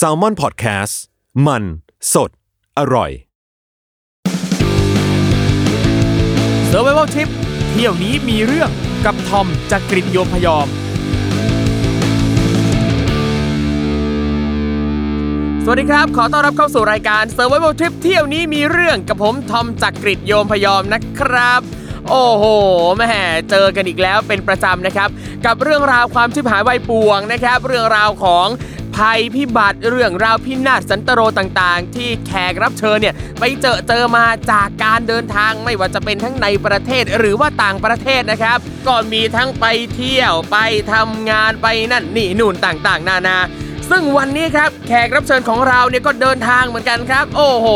s a l ม o n PODCAST มัน สด อร่อย Survival Trip เที่ยวนี้มีเรื่องกับทอมจากกริฑโยมพยอม สวัสดีครับ ขอต้อนรับเข้าสู่รายการ Survival Trip เที่ยวนี้มีเรื่องกับผมทอมจากกริฑโยมพยอมนะครับ โอ้โหแม่เจอกันอีกแล้วเป็นประจำนะครับ กับเรื่องราวความชิบหายวัยป่วงนะครับ เรื่องราวของภัยพิบัติเรื่องราวพินาศสันตโรต่างๆ ที่แขกรับเชิญเนี่ยไปเจอเจอมาจากการเดินทางไม่ว่าจะเป็นทั้งในประเทศหรือว่าต่างประเทศนะครับ ก็มีทั้งไปเที่ยวไปทำงานไปนั่นนี่นู่นต่างๆ นานา ซึ่งวันนี้ครับแขกรับเชิญของเราเนี่ยก็เดินทางเหมือนกันครับ โอ้โห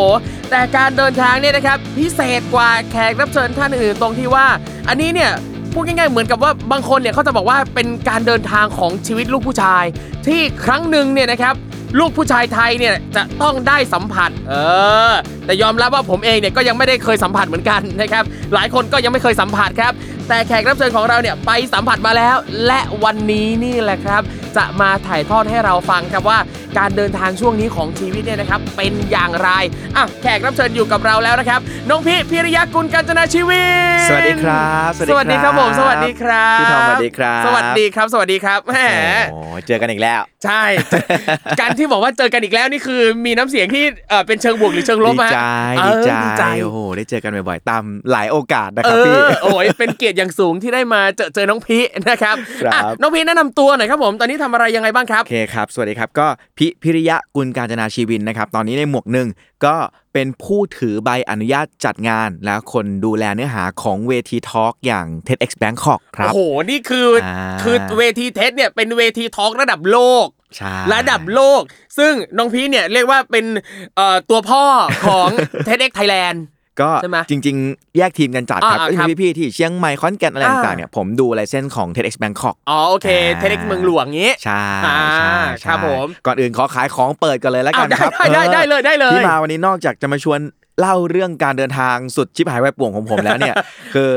แต่การเดินทางเนี่ยนะครับพิเศษกว่าแขกรับเชิญท่านอื่นตรงที่ว่า อันนี้เนี่ยพูดง่ายๆเหมือนกับว่าบางคนเนี่ยเขาจะบอกว่าเป็นการเดินทางของชีวิตลูกผู้ชาย ที่ครั้งหนึ่งเนี่ยนะครับลูกผู้ชายไทยเนี่ยจะต้องได้สัมผัส เออ แต่ยอมรับว่าผมเองเนี่ยก็ยังไม่ได้เคยสัมผัสเหมือนกันนะครับ หลายคนก็ยังไม่เคยสัมผัสครับ แต่แขกรับเชิญของเราเนี่ยไปสัมผัสมาแล้ว และวันนี้นี่แหละครับ จะมาถ่ายทอดให้เราฟังครับว่าการเดินทางช่วงนี้ของชีวิตเนี่ยนะครับเป็นอย่างไรอะแขกรับเชิญอยู่กับเราแล้วนะครับน้องพี่พิริยะกุลกัญจนาชีวิตสวัสดีครับสวัสดีครับผมสวัสดีครับพี่ทอมสวัสดีครับ สวัสดีครับ สวัสดีครับแหมโอ้เจอกันอีกแล้ว ใช่ การที่บอกว่าเจอกันอีกแล้วนี่คือมีน้ำเสียงที่เอ่อเป็นเชิงบวกหรือเชิงลบดีฮะใจเอดีอใจดีใจโอ้โหได้เจอกันบ่อยๆตามหลายโอกาสนะเอครับพี่อโอ้ยเป็นเกียรติอย่างสูงที่ได้มาเจอเจอน้องพีนะครับครับอะน้องพีแนะนำตัวหน่อยครับผมตอนนี้ทำอะไรยังไงบ้างครับโอเคครับสวัสดีครับก็พิพิริยะกุลกาญจนาชีวินนะครับ ตอนนี้ในหมวกหนึ่งก็เป็นผู้ถือใบอนุญาตจัดงาน และคนดูแลเนื้อหาของเวที talk อย่าง TEDx Bangkok ครับโอ้โห นี่คืออาคือเว TEDx เนี่ยเป็นเวที talk ระดับโลกใช่ระดับโลก ซึ่งน้องพีเนี่ยเรียกว่าเป็นเอ่อตัวพ่อของ TEDx Thailand ก็ใช่ไหมจริง ๆ แยกทีมกันจัดครับอ่าก็ครับมีพี่ๆที่เชียงใหม่ขอนแก่นอะไรอ่าต่างๆเนี่ยผมดูไลเซนส์ของ TEDx Bangkok อ๋อโอเคอ่า TEDx เมืองหลวงงี้ใช่อ่าใช่คใช่รับผมก่อนอื่นขอขายของเปิดกันเลยแล้วกันอ้าวได้ครับได้ได้ได้เลยได้เลยที่มาวันนี้นอกจากจะมาชวนเล่าเรื่องการเดินทางสุดชิบหายไวายป่วงของผมแล้วเนี่ยคือ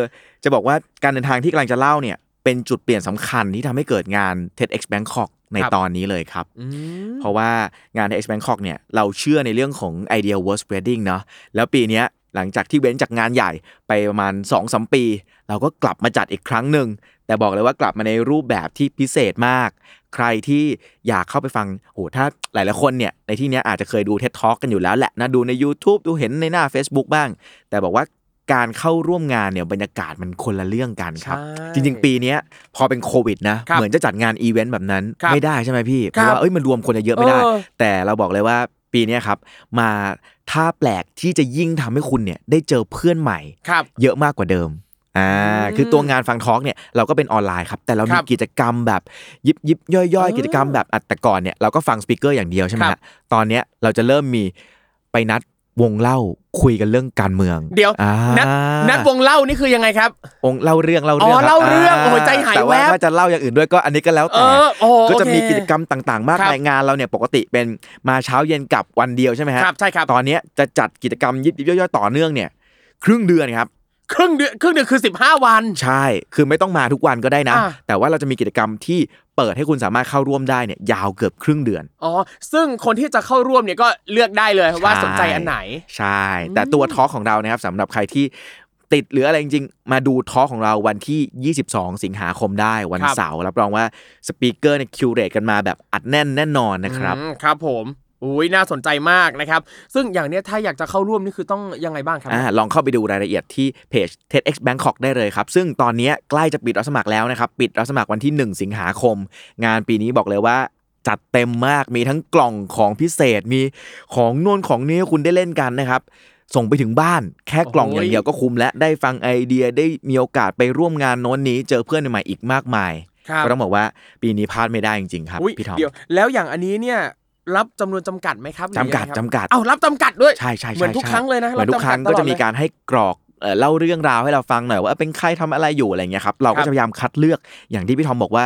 จะบอกว่าการเดินทางที่กำลังจะเล่าเนี่ยเป็นจุดเปลี่ยนสำคัญที่ทำให้เกิดงาน TEDx Bangkok ในครับตอนนี้เลยครับอืมเพราะว่างาน TEDx Bangkok เนี่ยเราเชื่อในเรื่องของไอเดีย word spreading เนาะแล้วปีเนี้ย หลังจากที่เว้นจากงานใหญ่ไปประมาณ2อสปี เราก็กลับมาจัดอีกครั้งหนึ่งแต่บอกเลยว่ากลับมาในรูปแบบที่พิเศษมาก ใครที่อยากเข้าไปฟังโอ้ถ้าหลายๆคนเนี่ยในที่เนี้ยอาจจะเคยดู TED Talk กันอยู่แล้วแหละนะดูใน YouTube ดูเห็นในหน้า Facebook บ้าง แต่บอกว่าการเข้าร่วมงานเนี่ยบรรยากาศมันคนละเรื่องกันครับใช่จริง ๆ ปีเนี้ยพอเป็นโควิดนะครับเหมือนจะจัดงานอีเวนต์แบบนั้นครับไม่ได้ใช่ไหมพี่ เพครับราะว่าเอ้ยมันรวมคนเยอะๆไม่ได้เออแต่เราบอกเลยว่า ปีเนี้ยครับ มาท่าแปลกที่จะยิ่งทำให้คุณเนี่ยได้เจอเพื่อนใหม่ครับเยอะมากกว่าเดิมอ่าอืมคือตัวงานฟังทอล์กเนี่ยเราก็เป็นออนไลน์ครับแต่เราคมีรับกิจกรรมแบบยิบยิบย่อยเออๆกิจกรรมแบบอัดแต่ก่อนเนี่ยเราก็ฟังสปีกเกอร์อย่างเดียวใช่ไหมครัฮะบตอนเนี้ยเราจะเริ่มมีไปนัด วงเล่าคุยกันเรื่องการเมือง เดี๋ยวอ่านัดนัดวงเล่านี่คือยังไงครับวงเล่าเรื่องเล่าอ๋เรื่อองคบเล่าเรื่องโอ้ยใจหายแต่ว่าแวบถ้าจะเล่าอย่างอื่นด้วยก็อันนี้ก็แล้วเอแต่อโอ้ก็จะมีโอเคกิจกรรมต่างๆ มากครับมายงานเราเนี่ยปกติเป็นมาเช้าเย็นกลับวันเดียวใช่ไหมฮะครับใช่ครับตอนเนี้ยจะจัดกิจกรรมยิบยิบย่อยๆต่อเนื่องเนี่ย ครึ่งเดือนครับ ครึ่งเดือนครึ่งเดือนคือ 15 วัน ใช่ คือไม่ต้องมาทุกวันก็ได้นะ อ่าแต่ว่าเราจะมีกิจกรรมที่เปิดให้คุณสามารถเข้าร่วมได้เนี่ยยาวเกือบครึ่งเดือน อ๋อ ซึ่งคนที่จะเข้าร่วมเนี่ยก็เลือกได้เลยว่าสนใจอันไหน ใช่ แต่ตัวทอล์กของเรานะครับสำหรับใครที่ติดหรืออะไรจริงๆ มาดูทอล์กของเราวันที่ 22 สิงหาคมได้วันครับ เสาร์รับรองว่าสปีกเกอร์เนี่ยคิวเรตกันมาแบบอัดแน่นแน่นอนนะครับ อืมครับผม อุ้ยน่าสนใจมากนะครับ ซึ่งอย่างเนี้ยถ้าอยากจะเข้าร่วมนี่คือต้องยังไงบ้างครับอ่าลองเข้าไปดูรายละเอียดที่เพจ TEDx Bangkok ได้เลยครับ ซึ่งตอนนี้ใกล้จะปิดรับสมัครแล้วนะครับ ปิดรับสมัครวันที่ 1 สิงหาคม งานปีนี้บอกเลยว่าจัดเต็มมากมีทั้งกล่องของพิเศษมีของโน่นของนี้ให้คุณได้เล่นกันนะครับ ส่งไปถึงบ้านแค่กล่องอย่างเดียวก็คุ้มและได้ฟังไอเดียได้มีโอกาสไปร่วมงานโน้นนี้ เจอเพื่อนใหม่ๆอีกมากมายครับก็ต้องบอกว่าปีนี้พลาดไม่ได้จริงๆครับอุ๊ยพี่ทอมเดี๋ยวแล้วอย่างอันนี้เนี่ย รับจำนวนจำกัดไหมครับหรือจำกัดยังไงครับจำกัดเอ้ารับจำกัดด้วยใช่ใช่ใช่เหมือนทุกใช่ครั้งเลยนะเหมือนทุกครั้งรับจำกัดก็จะมีตลอดเลยการให้กรอกเอ่อเล่าเรื่องราวให้เราฟังหน่อยว่าเป็นใครทำอะไรอยู่อะไรเงี้ยครับเราครัก็บจะพยายามคัดเลือกอย่างที่พี่ทอมบอกว่า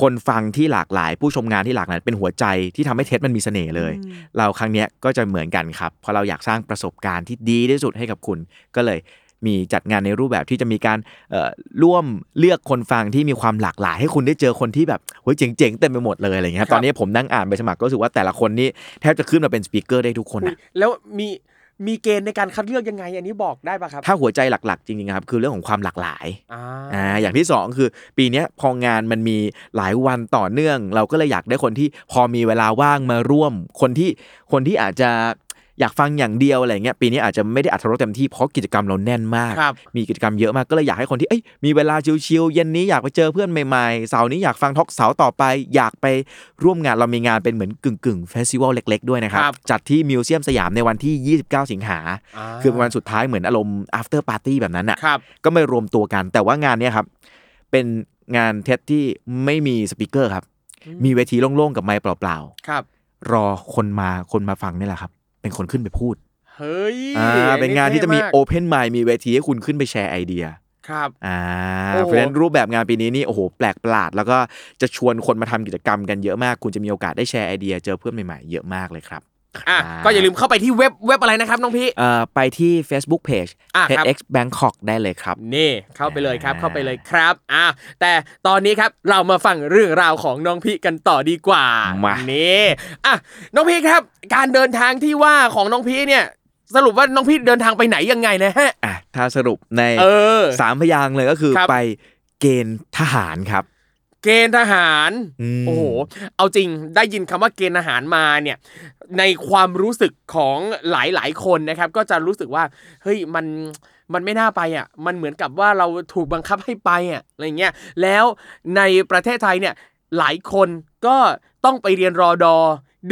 คนฟังที่หลากหลาย ผู้ชมงานที่หลากหลายเป็นหัวใจที่ทำให้เทสมันมีเสน่ห์เลย เราครั้งเนี้ยก็จะเหมือนกันครับเพราะเราอยากสร้างประสบการณ์ที่ดีที่สุดให้กับคุณก็เลย มีจัดงานในรูปแบบที่จะมีการเอ่อร่วมเลือกคนฟังที่มีความหลากหลาย ให้คุณได้เจอคนที่แบบเฮ้ยเจ๋งๆเต็มไปหมดเลยอะไรเงี้ยครับครับตอนนี้ผมนั่งอ่านใบสมัครก็รู้สึกว่าแต่ละคนนี่แทบจะขึ้นมาเป็นสปีกเกอร์ได้ทุกคนอุ๊ยอะแล้วมีมีเกณฑ์ในการคัดเลือกยังไง อันนี้บอกได้ปะครับ ถ้าหัวใจหลักๆ จริงๆครับ คือเรื่องของความหลากหลายอ่าอ่าอย่างที่สองคือ ปีเนี้ยพองานมันมีหลายวันต่อเนื่อง เราก็เลยอยากได้คนที่พอมีเวลาว่างมาร่วม คนที่คนที่อาจจะ อยากฟังอย่างเดียวอะไรเงี้ยปีนี้อาจจะไม่ได้อรรถรสเต็มที่เพราะกิจกรรมเราแน่นมากครับมีกิจกรรมเยอะมากก็เลยอยากให้คนที่เอ้ยมีเวลา chill ๆเย็นนี้อยากไปเจอเพื่อนใหม่ๆเสาร์นี้อยากฟัง talk เสาร์ต่อไป อยากไปร่วมงานเรามีงานเป็นเหมือนกึ่งๆ festival เล็ก ๆ ด้วยนะครับครับจัดที่มิวเซียมสยามในวันที่ 29 สิงหาคือเป็นวันสุดท้ายเหมือนอารมณ์ after party แบบนั้นอะครับก็ไม่รวมตัวกัน แต่ว่างานเนี้ยครับเป็นงาน TEDx ที่ไม่มี speaker ครับมีเวทีโล่งๆกับไมค์เปล่าครับๆรอคนมาคนมาฟังนี่แหละครับ เป็นคนขึ้นไปพูด เฮ้ยอ่าเป็นงานที่จะมีท่ากโอเพนไมค์มีเวทีให้คุณขึ้นไปแชร์ไอเดียครับอ่าโอ้โหเพราะฉะนั้นรูปแบบงานปีนี้นี่โอ้โหแปลกประหลาด แล้วก็จะชวนคนมาทำกิจกรรมกันเยอะมาก คุณจะมีโอกาสได้แชร์ไอเดีย เจอเพื่อนใหม่ๆเยอะมากเลยครับ อะก็อย่าลืมเข้าไปที่เว็บเว็บอะไรนะครับน้องพี่เอ่อไปที่ Facebook Page อะครับ TEDx Bangkok ได้เลยครับ นี่เข้าไปเลยครับอ่าเข้าไปเลยครับอะแต่ตอนนี้ครับเรามาฟังเรื่องราวของน้องพี่กันต่อดีกว่ามานี่อะน้องพี่ครับ การเดินทางที่ว่าของน้องพี่เนี่ยสรุปว่าน้องพี่เดินทางไปไหนยังไงนะฮะอะถ้าสรุปในเออสามพยางค์เลยก็คือครับไปเกณฑ์ทหารครับ เกณฑ์ทหารอืมโอ้โหเอาจริงได้ยินคำว่าเกณฑ์ทหารมาเนี่ยในความรู้สึกของหลายๆ คนนะครับ ก็จะรู้สึกว่าเฮ้ยมันมันไม่น่าไปอะ มันเหมือนกับว่าเราถูกบังคับให้ไปอะอะไรเงี้ยแล้วในประเทศไทยเนี่ยหลายคนก็ต้องไปเรียนรอดอ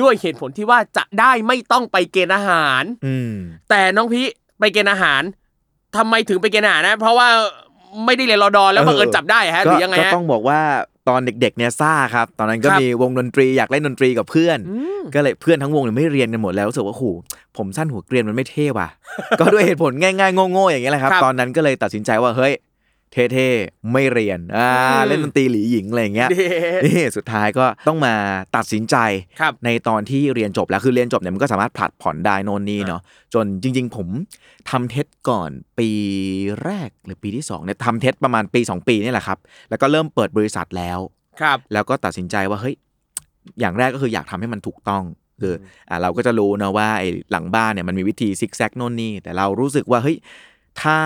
ด้วยเหตุผลที่ว่าจะได้ไม่ต้องไปเกณฑ์อาหารอืมแต่น้องพี่ไปเกณฑ์อาหารทำไมถึงไปเกณฑ์อาหารนะ เพราะว่าไม่ได้เรียนรอดอแล้วบังเอิญจับได้ฮะหรือยังไงก็ฮะต้องบอกว่า ตอนเด็กๆเนี่ยซ่าครับ ตอนนั้นก็ครับมีวงดนตรีอยากเล่นดนตรีกับเพื่อนอืมก็เลยเพื่อนทั้งวงเนี่ยไม่เรียนกันหมดแล้วรู้สึกว่าโอ้โหผมสั้นหัวเกรียนมันไม่เท่ว่ะ ก็ด้วยเหตุผลง่ายๆโง่ๆอย่างเงี้ยแหละครับครับตอนนั้นก็เลยตัดสินใจว่าเฮ้ย เท่ๆ ไม่เรียนอ่าอืมเล่นดนตรีหลีหญิงอะไรอย่างเงี้ยเด็ดนี่สุดท้ายก็ต้องมาตัดสินใจครับในตอนที่เรียนจบแล้วคือเรียนจบเนี่ยมันก็สามารถผลัดผ่อนได้โน่นนี่เนาะจนจริง ๆ ผมทำเทสก่อนปีแรกหรือปีที่สองเนี่ยทำเทสประมาณปี 2 ปีนี่แหละครับ แล้วก็เริ่มเปิดบริษัทแล้วครับแล้วก็ตัดสินใจว่าเฮ้ยอย่างแรกก็คืออยากทำให้มันถูกต้องคืออ่าเราก็จะรู้นะว่าไอ้หลังบ้านเนี่ยมันมีวิธีซิกแซกโน่นนี่แต่เรารู้สึกว่าเฮ้ยถ้า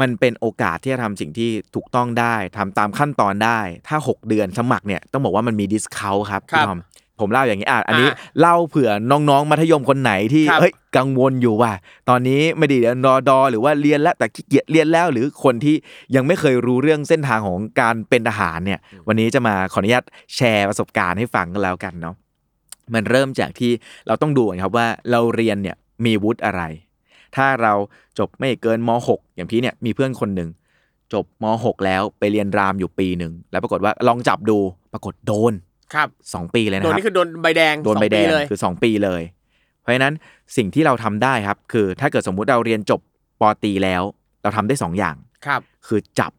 มันเป็นโอกาสที่จะทำสิ่งที่ถูกต้องได้ทำตามขั้นตอนได้ ถ้า 6 เดือนสมัครเนี่ยต้องบอกว่ามันมี discount ครับครับพี่ทอมผมเล่าอย่างนี้อะอันนี้อะเล่าเผื่อน้องๆมัธยมคนไหนที่ครับเฮ้ยกังวลอยู่ว่า ตอนนี้ไม่ได้เรียนรอดอหรือว่าเรียนแล้วแต่ขี้เกียจเรียนแล้ว หรือคนที่ยังไม่เคยรู้เรื่องเส้นทางของการเป็นทหารเนี่ย วันนี้จะมาขออนุญาตแชร์ประสบการณ์ให้ฟังกันแล้วกันเนาะมันเริ่มจากที่เราต้องดูก่อนครับว่าเราเรียนเนี่ยมีวุฒิอะไร ถ้าเราจบไม่เกินม .6 อย่างพี่เนี่ยมีเพื่อนคนหนึ่งจบม .6 แล้วไปเรียนรามอยู่ปีหนึ่งแล้วปรากฏว่าลองจับดูปรากฏโดนครับสองปีเลยนะโดนครับนี่คือโดนใบแดงโดนสองใบแดปีงเลยคือ2ปีเลย เพราะฉะนั้นสิ่งที่เราทำได้ครับ คือถ้าเกิดสมมุติเราเรียนจบปอตรีแล้ว เราทำได้2อย่างครับ คือจับ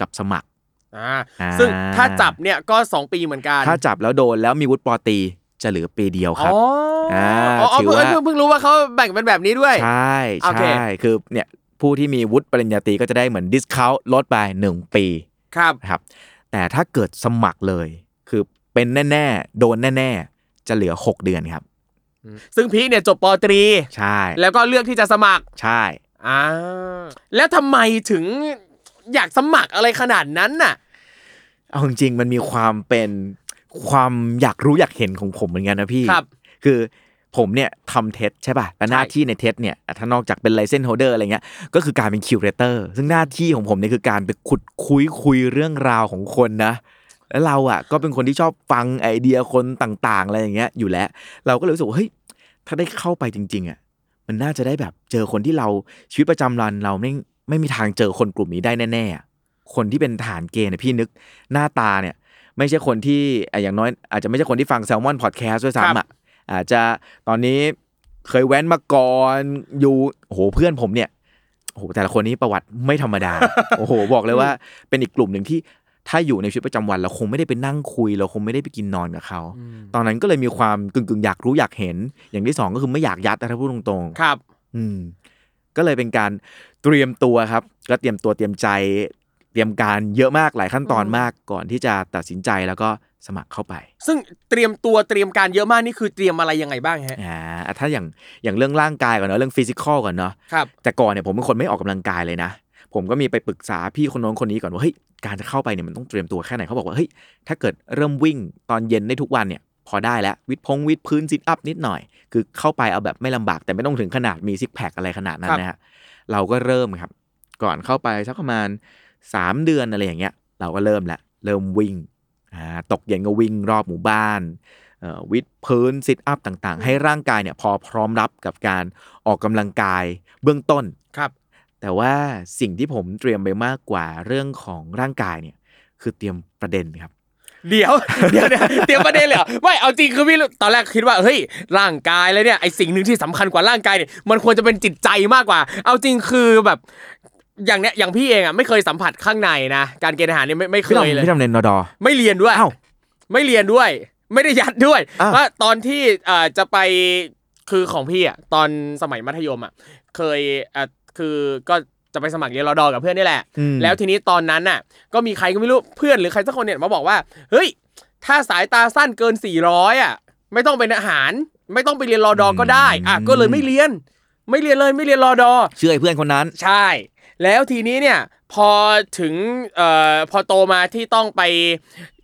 กับสมัครอ่าอ่าซึ่งถ้าจับเนี่ยก็สองปีเหมือนกัน ถ้าจับแล้วโดนแล้วมีวุฒิป.ตรี จะเหลือปีเดียวคอ๋รัอบอ่าอ๋ออ๋อถือเพิ่งว่าเพิ่งเพิ่งรู้ว่าเขาแบ่งเป็นแบบนี้ด้วย ใช่โอเคใช่คือเนี่ยผู้ที่มีวุฒิปริญญาตรีก็จะได้เหมือน discount ลดไป1ปีครับนะครับ แต่ถ้าเกิดสมัครเลย คือเป็นแน่ๆ โดนแน่ๆ จะเหลือ 6 เดือนครับ ซึ่งพีคเนี่ยจบป.ตรีใช่ แล้วก็เลือกที่จะสมัครใช่อ่าแล้วทำไมถึงอยากสมัครอะไรขนาดนั้นน่ะเอาจริงๆมันมีความเป็น ความอยากรู้อยากเห็นของผมเหมือนกันนะพี่ครับ คือผมเนี่ยทำ TEDx ใช่ป่ะแล้วหน้าที่ใน TEDx เนี่ยถ้านอกจากเป็น license holder อะไรเงี้ยก็คือการเป็น curator ซึ่งหน้าที่ของผมเนี่ยคือการไปขุดคุ้ยคุยเรื่องราวของคนนะ แล้วเราอะก็เป็นคนที่ชอบฟังไอเดียคนต่างๆอะไรอย่างเงี้ยอยู่แล้ว เราก็เลยรู้สึกว่าเฮ้ยถ้าได้เข้าไปจริง ๆอะมันน่าจะได้แบบเจอคนที่เราชีวิตประจำวันเราไม่ไม่มีทางเจอคนกลุ่มนี้ได้แน่ๆอะคนที่เป็นฐานเกณฑ์เนี่ยพี่นึกหน้าตาเนี่ย ไม่ใช่คนที่อะอย่างน้อยอาจจะไม่ใช่คนที่ฟังแซลมอนพอดแคสต์ด้วยครับซ้ำอะอาจจะตอนนี้เคยแว้นมาก่อนอยู่โอ้โหเพื่อนผมเนี่ยโอ้โหแต่ละคนนี้ประวัติไม่ธรรมดา โอ้โห บอกเลยว่าเป็นอีกกลุ่มหนึ่งที่ถ้าอยู่ในชีวิตประจำวัน เราคงไม่ได้ไปนั่งคุย เราคงไม่ได้ไปกินนอนกับเขา ตอนนั้นก็เลยมีความกึ่งกึ่งๆอยากรู้อยากเห็น อย่างที่สองก็คือไม่อยากยัดนะถ้าพูดตรงๆ ครับ อืม ก็เลยเป็นการเตรียมตัวครับ ก็เตรียมตัวเตรียมใจ เตรียมการเยอะมากหลายขั้นตอนมากก่อนที่จะตัดสินใจแล้วก็สมัครเข้าไป ซึ่งเตรียมตัวเตรียมการเยอะมากนี่คือเตรียมอะไรยังไงบ้างฮะอ่าถ้าอย่างอย่างเรื่องร่างกายก่อนเนาะเรื่องฟิสิกอลก่อนเนาะครับแต่ก่อนเนี่ยผมเป็นคนไม่ออกกำลังกายเลยนะ ผมก็มีไปปรึกษาพี่คนโน้นคนนี้ก่อนว่าเฮ้ยการจะเข้าไปเนี่ยมันต้องเตรียมตัวแค่ไหนเขาบอกว่าเฮ้ยถ้าเกิดเริ่มวิ่งตอนเย็นได้ทุกวันเนี่ยพอได้แล้ววิดพงวิดพื้น sit up นิดหน่อย คือเข้าไปเอาแบบไม่ลำบากแต่ไม่ต้องถึงขนาดมี six pack อะไรขนาดนั้นนะฮะเราก็เริ่มครับ ก่อนเข้าไปสักประมาณ สามเดือนอะไรอย่างเงี้ยเราก็เริ่มละเริ่มวิ่งอ่าตกเย็นก็วิ่งรอบหมู่บ้านเอ่อวิดพื้น sit up ต่างๆ ให้ร่างกายเนี่ยพอพร้อมรับกับการออกกำลังกายเบื้องต้นครับ แต่ว่าสิ่งที่ผมเตรียมไปมากกว่าเรื่องของร่างกายเนี่ยคือเตรียมประเด็นครับเดี๋ยวเดี๋ยวเดี๋ยวเตรียมประเด็นเลยเหรอไม่เอาจริงคือพี่ตอนแรกคิดว่าเฮ้ยร่างกายแล้วเนี่ยไอสิ่งหนึ่งที่สำคัญกว่าร่างกายเนี่ยมันควรจะเป็นจิตใจมากกว่า เอาจริงคือแบบ อย่างเนี้ยอย่างพี่เองอะไม่เคยสัมผัสข้างในนะการเกณฑ์ทหารเนี่ยไม่ไม่เคพี่ยทำเลย พี่ทำเรียนนดอ ไม่เรียนด้วยอ้าวไม่เรียนด้วย ไม่ได้ยัดด้วยอ้าวว่าตอนที่เอ่อจะไปคือของพี่อะตอนสมัยมัธยมอะเคยอะคือก็จะไปสมัครเรียนรอดอกับเพื่อนนี่แหละ อืม แล้วทีนี้ตอนนั้นน่ะ ก็มีใครก็ไม่รู้เพื่อนหรือใครสักคนเนี่ยมาบอกว่า เฮ้ย ถ้าสายตาสั้นเกิน 400อะ ไม่ต้องเป็นอาหาร ไม่ต้องไปเรียนรอดอก็ได้ อะ ก็เลยไม่เรียน ไม่เรียนเลยไม่เรียนรอดอ เชื่อไอ้เพื่อนคนนั้น ใช่ แล้วทีนี้เนี่ยพอถึงเอ่อพอโตมาที่ต้องไป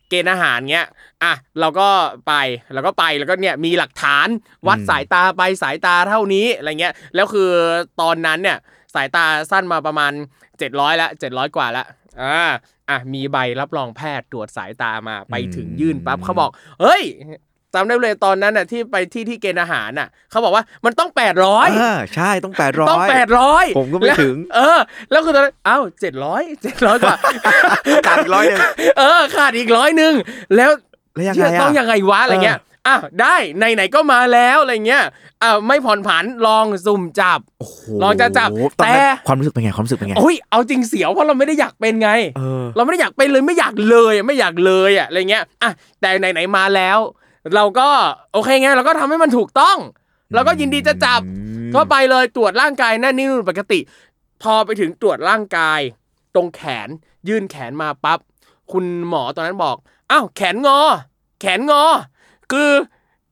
เกณฑ์อาหารเงี้ย อะ เราก็ไป เราก็ไป แล้วก็เนี่ย มีหลักฐาน วัดอืมสายตาไปสายตาเท่านี้ อะไรเงี้ย แล้วคือตอนนั้นเนี่ย สายตาสั้นมาประมาณ 700ละ700 กว่าละอ่า อะ มีใบรับรองแพทย์ตรวจสายตามา ไปถึงยื่นปั๊บเขาบอก เฮ้ย จำได้เลยตอนนั้นน่ะที่ไปที่ที่เกณฑ์อาหารน่ะเขาบอกว่ามันต้อง800อ่าใช่ต้องแปดร้อยต้องแปดร้อยผมก็ไม่ถึง เออ แล้วคือตอนนั้นอ้าวเจ็ดร้อยเจ็ดร้อยกว่าขาดอีกร้อยหนึ่งเออ ขาดอีกร้อยหนึ่งแล้วแล้วยังไงเชื่ออะต้องยังไงวะอะไรเงี้ยอ้าวได้ไหนไหนๆก็มาแล้วอะไรเงี้ยอ้าวไม่ผ่อนผันลองสุ่มจับโอ้โหลองจะจับตอนนั้นแต่ความรู้สึกเป็นไงความรู้สึกเป็นไงโอ้ยเอาจริงเสียวเพราะเราไม่ได้อยากเป็นไงเออเราไม่ได้อยากเป็นเลยไม่อยากเลยอะไม่อยากเลยอะอะไรเงี้ยอะแต่ไหนๆมาแล้ว เราก็โอเคไงเราก็ทำให้มันถูกต้อง เราก็ยินดีจะจับอืมก็ไปเลยตรวจร่างกายนั่นนี่นู่นปกติ พอไปถึงตรวจร่างกาย ตรงแขนยื่นแขนมาปั๊บคุณหมอตอนนั้นบอกอ้าวแขนงอ แขนงอ คือ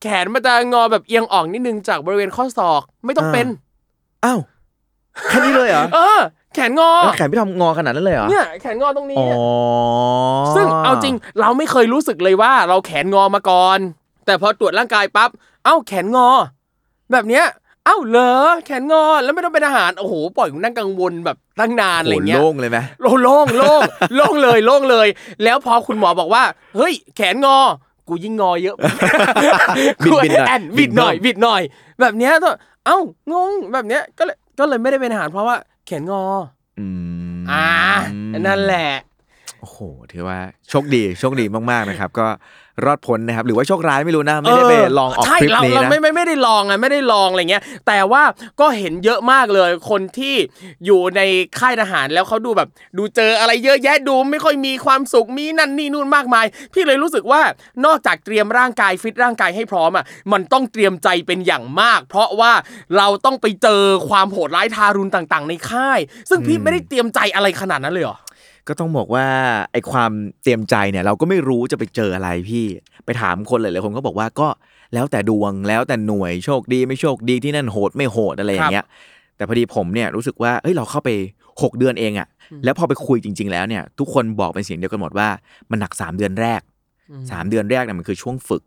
แขนมันจะงอแบบเอียงออกนิดนึงจากบริเวณข้อศอกไม่ต้องเป็นอ้าวแค่นี้เลยเหรอเออแขนงอแล้วแขนพี่ทำงอขนาดนั้นเลยเหรอเนี่ยแขนงอตรงนี้อ๋อซึ่งเอาจริงเราไม่เคยรู้สึกเลยว่าเราแขนงอมาก่อน แต่พอตรวจร่างกายปั๊บเอ้าแขนงอ แบบเนี้ยเอ้าเหรอแขนงอแล้วไม่ต้องเป็นอาหารโอ้โหปล่อยผมนั่งกังวลแบบตั้งนานอะไรโหเงี้ยโล่งเลยไหมโล่งโล่งโล่งโล่งเลยโล่งเลย แล้วพอคุณหมอบอกว่า เฮ้ย แขนงอ กูยิ่งงอเยอะบิดบิดหน่อยแอนบิดหน่อยบิดหน่อยบิดหน่อย แบบเนี้ยก็เอ้างงแบบเนี้ยก็เลยก็เลยไม่ได้เป็นอาหารเพราะว่า แขนงออืมอ่านั่นแหละโอ้โหถือว่าโชคดีโชคดีมากๆนะครับ ก็ รอดพ้นนะครับหรือว่าโชคร้ายไม่รู้นะไม่ได้ไปลองออกใช่คลิปเรานี้เรานะไม่ไม่ไม่ได้ลองไงไม่ได้ลองอะไรเงี้ย แต่ว่าก็เห็นเยอะมากเลยคนที่อยู่ในค่ายทหารแล้วเขาดูแบบ ดูเจออะไรเยอะแยะดูไม่ค่อยมีความสุขมีนั่นนี่นู่นมากมาย พี่เลยรู้สึกว่านอกจากเตรียมร่างกายฟิตร่างกายให้พร้อมอะมันต้องเตรียมใจเป็นอย่างมาก เพราะว่าเราต้องไปเจอความโหดร้ายทารุณต่าง ๆ ในค่าย ซึ่งพี่ไม่ได้เตรียมใจอะไรขนาดนั้นเลยเหรอ ก็ต้องบอกว่าไอ้ความเตรียมใจเนี่ย เราก็ไม่รู้จะไปเจออะไรพี่ ไปถามคนหลายๆคนก็บอกว่าก็แล้วแต่ดวงแล้วแต่หน่วยโชคดีไม่โชคดีที่นั่นโหดไม่โหดอะไรอย่างเงี้ย แต่พอดีผมเนี่ยรู้สึกว่าเฮ้ยเราเข้าไป 6 เดือนเองอะแล้วพอไปคุยจริง ๆ แล้วเนี่ย ทุกคนบอกเป็นเสียงเดียวกันหมดว่ามันหนัก 3 เดือนแรกสามเดือนแรกเนี่ยมันคือช่วงฝึก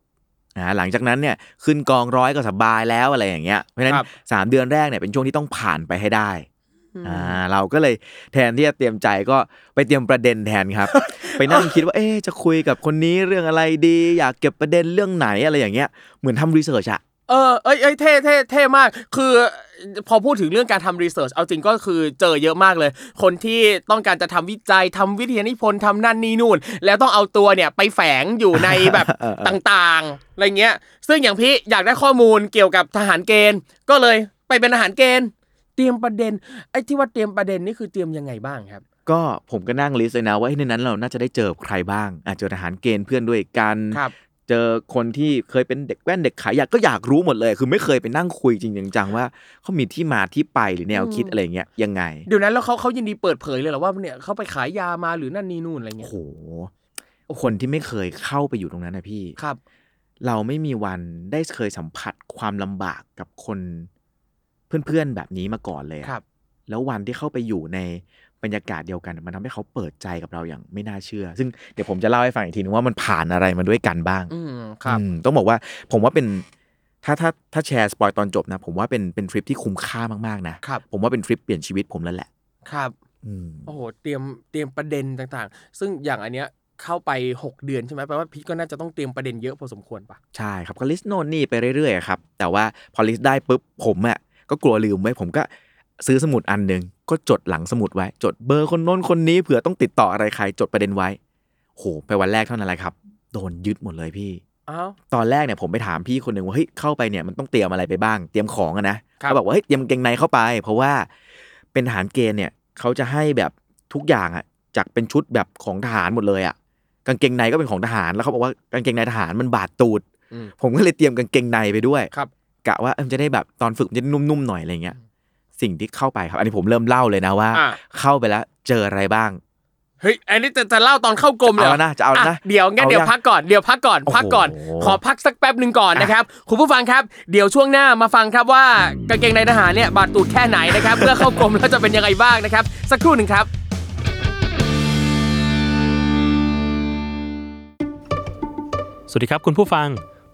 นะหลังจากนั้นเนี่ยขึ้นกองร้อยก็สบายแล้วอะไรอย่างเงี้ยเพราะฉะนั้นครับสามเดือนแรกเนี่ยเป็นช่วงที่ต้องผ่านไปให้ได้ อ่าเราก็เลยแทนที่จะเตรียมใจก็ไปเตรียมประเด็นแทนครับ ไปนั่งคิดว่าเอ๊ะจะคุยกับคนนี้เรื่องอะไรดี อยากเก็บประเด็นเรื่องไหนอะไรอย่างเงี้ยเหมือนทำรีเสิร์ชอะเออเอ้ยเอ้ยเท่เท่เท่มาก คือพอพูดถึงเรื่องการทำรีเสิร์ชเอาจริงก็คือเจอเยอะมากเลย คนที่ต้องการจะทำวิจัยทำวิทยานิพนธ์ทำนั่นนี่นู่น แล้วต้องเอาตัวเนี่ยไปแฝงอยู่ในแบบเออเออต่างๆอะไรเงี้ย ซึ่งอย่างพี่อยากได้ข้อมูลเกี่ยวกับทหารเกณฑ์ ก็เลยไปเป็นทหารเกณฑ์ เตรียมประเด็นไอ้ที่ว่าเตรียมประเด็นนี่คือเตรียมยังไงบ้างครับก็ผมก็นั่งลิสต์เลยนะว่าเฮ้ยในนั้นเราน่าจะได้เจอใครบ้าง อาจเจอทหารเกณฑ์เพื่อนด้วยกันครับเจอคนที่เคยเป็นเด็กแว่นเด็กขายอยากก็อยากรู้หมดเลย คือไม่เคยไปนั่งคุยจริงๆจังๆว่าเขามีที่มาที่ไปหรือแนวคิดอืมอะไรเงี้ยยังไงเดี๋ยวนั้นแล้วเขาเขายินดีเปิดเผยเลยเหรอว่าเนี่ยเขาไปขายยามาหรือนั่นนี่นู่นอะไรโอ้เงี้ยโหคนที่ไม่เคยเข้าไปอยู่ตรงนั้นนะพี่ครับ เราไม่มีวันได้เคยสัมผัสความลำบากกับคน เพื่อนๆแบบนี้มาก่อนเลยอะครับ แล้ววันที่เข้าไปอยู่ในบรรยากาศเดียวกัน มันทำให้เขาเปิดใจกับเราอย่างไม่น่าเชื่อ ซึ่งเดี๋ยวผมจะเล่าให้ฟังอีกทีนึงว่ามันผ่านอะไรมาด้วยกันบ้าง อืมครับอืมต้องบอกว่าผมว่าเป็นถ้าถ้าถ้าแชร์ spoil ตอนจบนะ ผมว่าเป็นเป็นทริปที่คุ้มค่ามากๆนะครับผมว่าเป็นทริปเปลี่ยนชีวิตผมแล้วแหละ ครับอืมโอ้โหเตรียมเตรียมประเด็นต่างๆ ซึ่งอย่างอันเนี้ยเข้าไป 6 เดือนใช่ไหมแปลว่าพีทก็น่าจะต้องเตรียมประเด็นเยอะพอสมควรปะใช่ครับก็ list โน่นนี่ไปเรื่อยๆครับแต่ว่าพอ list ได้ปุ๊บผมอะ ก็กลัวลืมไว้ผมก็ซื้อสมุดอันหนึ่งก็จดหลังสมุดไว้ จดเบอร์คนโน้นคนนี้เผื่อต้องติดต่ออะไรใคร จดประเด็นไว้โหไปวันแรกเท่านั้นแหละครับ โดนยึดหมดเลยพี่อ้าวตอนแรกเนี่ยผมไปถามพี่คนหนึ่งว่าเฮ้ยเข้าไปเนี่ยมันต้องเตรียมอะไรไปบ้าง เตรียมของอะนะครับเขาบอกว่าเฮ้ยเตรียมกางเกงในเข้าไป เพราะว่าเป็นทหารเกณฑ์เนี่ยเขาจะให้แบบทุกอย่างอะจากเป็นชุดแบบของทหารหมดเลยอะกางเกงในก็เป็นของทหารแล้วเขาบอกว่ากางเกงในทหารมันบาดตูดอืมผมก็เลยเตรียมกางเกงในไปด้วยครับ กะว่าเออมันจะได้แบบตอนฝึกมันจะนุ่มๆหน่อยอะไรเงี้ยสิ่งที่เข้าไปครับ อันนี้ผมเริ่มเล่าเลยนะว่าอะเข้าไปแล้วเจออะไรบ้างเฮ้ยอันนี้จะจะเล่าตอนเข้ากรมเลยหรเอาแล้วนะจะเอาแล้วนะเดี๋ยวงั้นเอาเดี๋ยวยังพักก่อนเดี๋ยวพักก่อนโอ้โหพักก่อน ขอพักสักแป๊บหนึ่งก่อนนะครับคุณผู้ฟังครับเดี๋ยวช่วงหน้ามาฟังครับว่ากางเกงในทหารเนี่ยบาดตูดแค่ไหนนะครับเมื่อเข้ากรมแล้วจะเป็นยังไงบ้างนะครับ สักครู่หนึ่งครับสวัสดีครับคุณผู้ฟังพ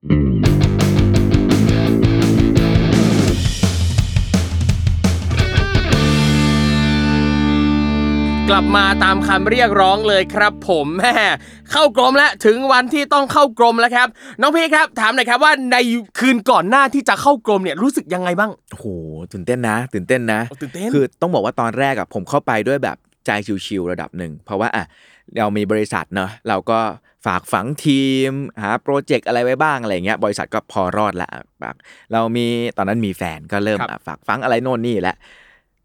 กลับมาตามคำเรียกร้องเลยครับ ผมแม่เข้ากรมแล้วถึงวันที่ต้องเข้ากรมแล้วครับ น้องพี่ครับ ถามหน่อยครับว่าในคืนก่อนหน้าที่จะเข้ากรมเนี่ยรู้สึกยังไงบ้างโอ้โหตื่นเต้นนะ ตื่นเต้นนะโอ้ตื่นเต้นคือต้องบอกว่าตอนแรกอะผมเข้าไปด้วยแบบใจชิวๆระดับหนึ่งเพราะว่าอะเรามีบริษัทเนอะเราก็ ฝากฝังทีมหาโปรเจกต์อะไรไว้บ้างอะไรเงี้ยบริษัทก็พอรอดละฝากเรามีตอนนั้นมีแฟนก็เริ่มครับอะฝากฝังอะไรโน่นนี่แหละ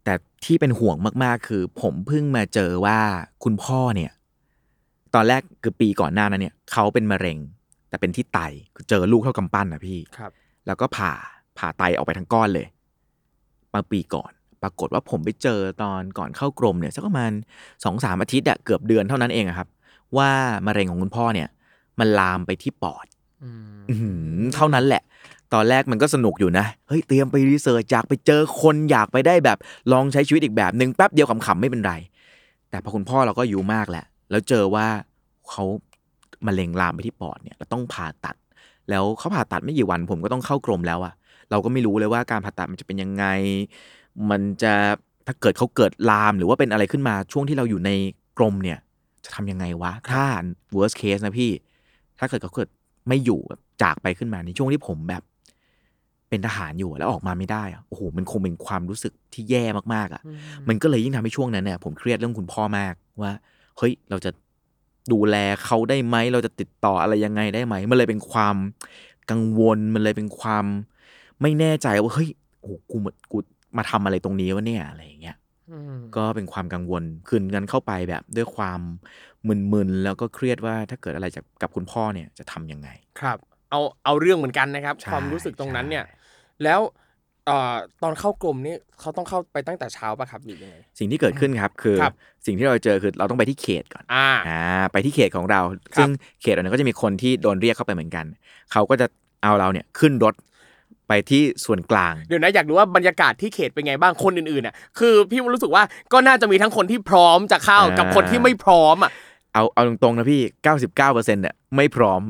แต่ที่เป็นห่วงมากๆ คือ ผมเพิ่งมาเจอว่าคุณพ่อเนี่ย ตอนแรกคือปีก่อนหน้านั้นเนี่ยเขาเป็นมะเร็ง แต่เป็นที่ไตคือเจอลูกเท่ากำปั้นนะพี่ครับ แล้วก็ผ่าผ่าไตออกไปทั้งก้อนเลยมาปีก่อน ปรากฏว่าผมไปเจอตอนก่อนเข้ากรมเนี่ยสักประมาณสองสามอาทิตย์อะเกือบเดือนเท่านั้นเองอะครับ ว่ามะเร็งของคุณพ่อเนี่ย มันลามไปที่ปอดอืมอื้อหือเท่านั้นแหละ ตอนแรกมันก็สนุกอยู่นะเฮ้ยเตรียมไปรีเสิร์ชอยากไปเจอคนอยากไปได้แบบ ลองใช้ชีวิตอีกแบบหนึ่งแป๊บเดียวขำๆไม่เป็นไร แต่พอคุณพ่อเราก็อายุมากแหละแล้วเจอว่าเขามะเร็งลามไปที่ปอดเนี่ยเราต้องผ่าตัด แล้วเขาผ่าตัดไม่กี่วัน ผมก็ต้องเข้ากรมแล้วอะเราก็ไม่รู้เลยว่าการผ่าตัดมันจะเป็นยังไง มันจะถ้าเกิดเขาเกิดลามหรือว่าเป็นอะไรขึ้นมาช่วงที่เราอยู่ในกรมเนี่ย จะทำยังไงวะ ถ้า worst case นะพี่ ถ้าเกิดเขาเกิดไม่อยู่แบบจากไปขึ้นมาในช่วงที่ผมแบบ เป็นทหารอยู่แล้วออกมาไม่ได้อะโอ้โหมันคงเป็นความรู้สึกที่แย่มากๆอะมันก็เลยยิ่งทำให้ช่วงนั้นเนี่ยผมเครียดเรื่องคุณพ่อมากว่า เฮ้ยเราจะดูแลเขาได้ไหมเราจะติดต่ออะไรยังไงได้ไหมมันเลยเป็นความกังวลมันเลยเป็นความ ไม่แน่ใจว่าเฮ้ยโอ้โหกูมากูมาทำอะไรตรงนี้วะเนี่ยอะไรอย่างเงี้ยอืม ก็เป็นความกังวลคืนนั้นเข้าไปแบบด้วยความมึนๆแล้วก็เครียดว่าถ้าเกิดอะไรจากกับคุณพ่อเนี่ยจะทำยังไง ครับ เอาเอาเรื่องเหมือนกันนะครับใช่ความรู้สึกตรงนั้นเนี่ยใช่แล้วเอ่อตอนเข้ากรมนี่เขาต้องเข้าไปตั้งแต่เช้าป่ะครับหรือยังไงสิ่งที่เกิดขึ้นครับคือครับสิ่งที่เราเจอคือเราต้องไปที่เขตก่อนอ่าอ่าไปที่เขตของเราครับซึ่งเขตอันนั้นก็จะมีคนที่โดนเรียกเข้าไปเหมือนกัน เขาก็จะเอาเราเนี่ยขึ้นรถ ไปที่ส่วนกลาง เดี๋ยวนะอยากรู้ว่าบรรยากาศที่เขตเป็นไงบ้างคนอื่นๆอะคือพี่รู้สึกว่าก็น่าจะมีทั้งคนที่พร้อมจะเข้าอ่ากักับคนที่ไม่พร้อมอะเอาเอาตรงๆนะพี่ 99%เนี่ยไม่พร้อม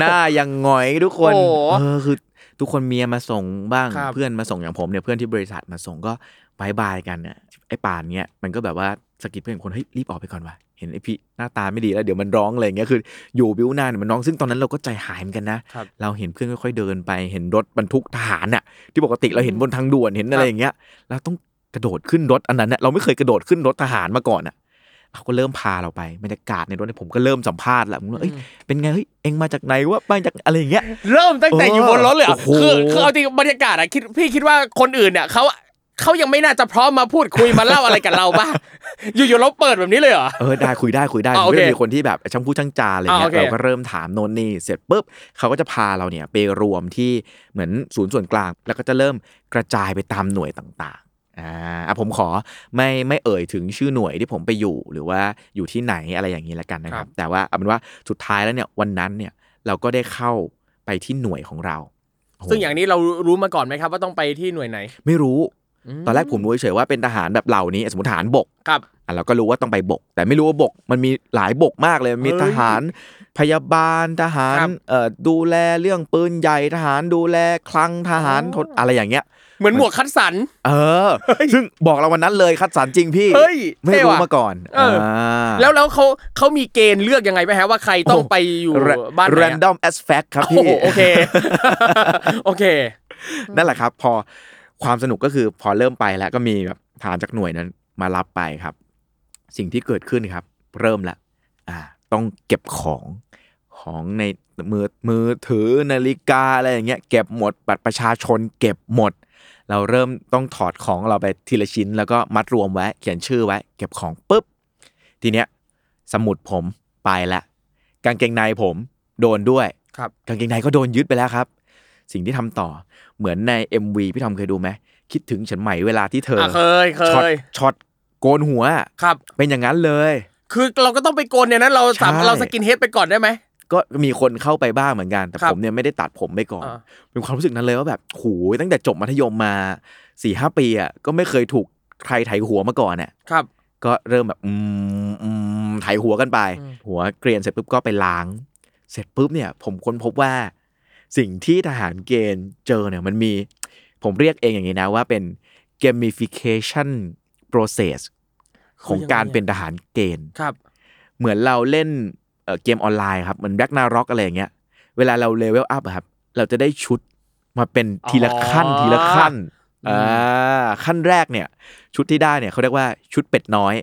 หน้ายังหงอยทุกคนโอ้เออคือทุกคนเมียมาส่งบ้างครับเพื่อนมาส่งอย่างผมเนี่ยเพื่อนที่บริษัทมาส่งก็บายบายกันเนี่ยไอ้ป่านเนี้ยมันก็แบบว่า สะกิดเพื่อนคนเฮ้ยรีบออกไปก่อนว่ะเห็นไอ้พี่หน้าตาไม่ดีแล้วเดี๋ยวมันร้องอะไรอย่างเงี้ยคืออยู่บิ้วนานเนี่ยมันร้องซึ่งตอนนั้นเราก็ใจหายเหมือนกันนะครับเราเห็นเพื่อนค่อยๆเดินไปเห็นรถบรรทุกทหารน่ะที่ปกติเราเห็นบนทางด่วนเห็นอะไรอย่างเงี้ยเราต้องกระโดดขึ้นรถอันนั้นเนี่ยเราไม่เคยกระโดดขึ้นรถทหารมาก่อนอะเขาก็เริ่มพาเราไปบรรยากาศในรถเนี่ยผมก็เริ่มสัมภาษณ์แล้วผมว่าเอ้ยเป็นไงเฮ้ยเอ็งมาจากไหนวะมาจากอะไรอย่างเงี้ยเริ่มตั้งแต่เออออยู่บนรถเลยเหรอโอ้โหคือคือเอาจริงบรรยากาศอะคิดพี่คิดว่าคนอื่นเนี่ยเขา เขายังไม่น่าจะพร้อมมาพูดคุยมาเล่าอะไรกับเราบ้างอยู่ๆเราเปิดแบบนี้เลยเหรอเออได้คุยได้คุยได้อ่ามันก็โอเคจะมีคนที่แบบช่างพูดช่างจาอะไรเงี้อ่ายโอเคเราก็เริ่มถามโน่นนี่เสร็จปุ๊บเขาก็จะพาเราเนี่ยไปรวมที่เหมือนศูนย์ส่วนกลาง แล้วก็จะเริ่มกระจายไปตามหน่วยต่างๆอ่าอะผมขอไม่ไม่เอ่ยถึงชื่อหน่วยที่ผมไปอยู่หรือว่าอยู่ที่ไหนอะไรอย่างนี้แล้วกันนะครับ แต่ว่าเอาเป็นว่าสุดท้ายแล้วเนี่ยวันนั้นเนี่ยเราก็ได้เข้าไปที่หน่วยของเราโโหซึ่งอย่างนี้เรารู้มาก่อนไหมครับ ว่าต้องไปที่หน่วยไหน ไม่รู้ ตอนแรกผมรู้เฉยๆว่าเป็นทหารแบบเหล่านี้ สมมติทหารบกครับอะเราก็รู้ว่าต้องไปบก แต่ไม่รู้ว่าบก มันมีหลายบกมากเลยมีเฮ้ยทหารพยาบาลทหารครับเอ่อดูแลเรื่องปืนใหญ่ทหารดูแลคลังทหารอ๋อทนอะไรอย่างเงี้ย เหมือนหมวกคัดสรรเออ ซึ่งบอกเราวันนั้นเลยคัดสรรจริงพี่เฮ้ยไม่เท่รู้ว่ะมาก่อนเอออ่าแล้วแล้วเขาเขามีเกณฑ์เลือกยังไงไหมฮะว่าใครต้องไปอยู่แรบ้านไหนอะ random as fact ครับโอ้พี่โหโอเคโอเคนั่นแหละครับ พอ ความสนุกก็คือพอเริ่มไปแล้วก็มีแบบทหารจากหน่วยนั้นมารับไปครับ สิ่งที่เกิดขึ้นครับ เริ่มละอ่า ต้องเก็บของของในมือมือถือนาฬิกาอะไรอย่างเงี้ยเก็บหมดบัตรประชาชน เก็บหมด เราเริ่มต้องถอดของเราไปทีละชิ้น แล้วก็มัดรวมไว้เขียนชื่อไว้ เก็บของปุ๊บทีเนี้ยสมุดผมไปละกางเกงในผมโดนด้วยครับกางเกงในก็โดนยึดไปแล้วครับ สิ่งที่ทำต่อเหมือนใน MV พี่ทอมเคยดูไหมคิดถึงฉันไหมเวลาที่เธออะเคยเคช็อตยช็อตโกนหัวอะครับ เป็นอย่างนั้นเลย คือเราก็ต้องไปโกนเนี่ยนั้นเราสามใช่เรา skinhead ไปก่อนได้ไหมก็มีคนเข้าไปบ้างเหมือนกัน แต่ครับผมเนี่ยไม่ได้ตัดผมไปก่อนอ่าเป็นความรู้สึกนั้นเลยว่าแบบโหยตั้งแต่จบมัธยมมาสี่ห้าปีอะก็ไม่เคยถูกใครไถหัวมาก่อนอะครับ ก็เริ่มแบบอืมอืมไถหัวกันไปอืมหัวเกรียนเสร็จปุ๊บก็ไปล้าง เสร็จปุ๊บเนี่ย ผมค้นพบว่า สิ่งที่ทหารเกณฑ์เจอเนี่ยมันมีผมเรียกเองอย่างนี้นะว่าเป็น gamification process ของการเป็นทหารเกณฑ์ครับ เหมือนเราเล่นเอ่อเกมออนไลน์ครับเหมือน Ragnarok อะไรอย่างเงี้ย เวลาเรา level up ครับ เราจะได้ชุดมาเป็นทีละขั้นอ๋อทีละขั้นอืมอ่าขั้นแรกเนี่ย ชุดที่ได้เนี่ยเขาเรียกว่าชุดเป็ดน้อย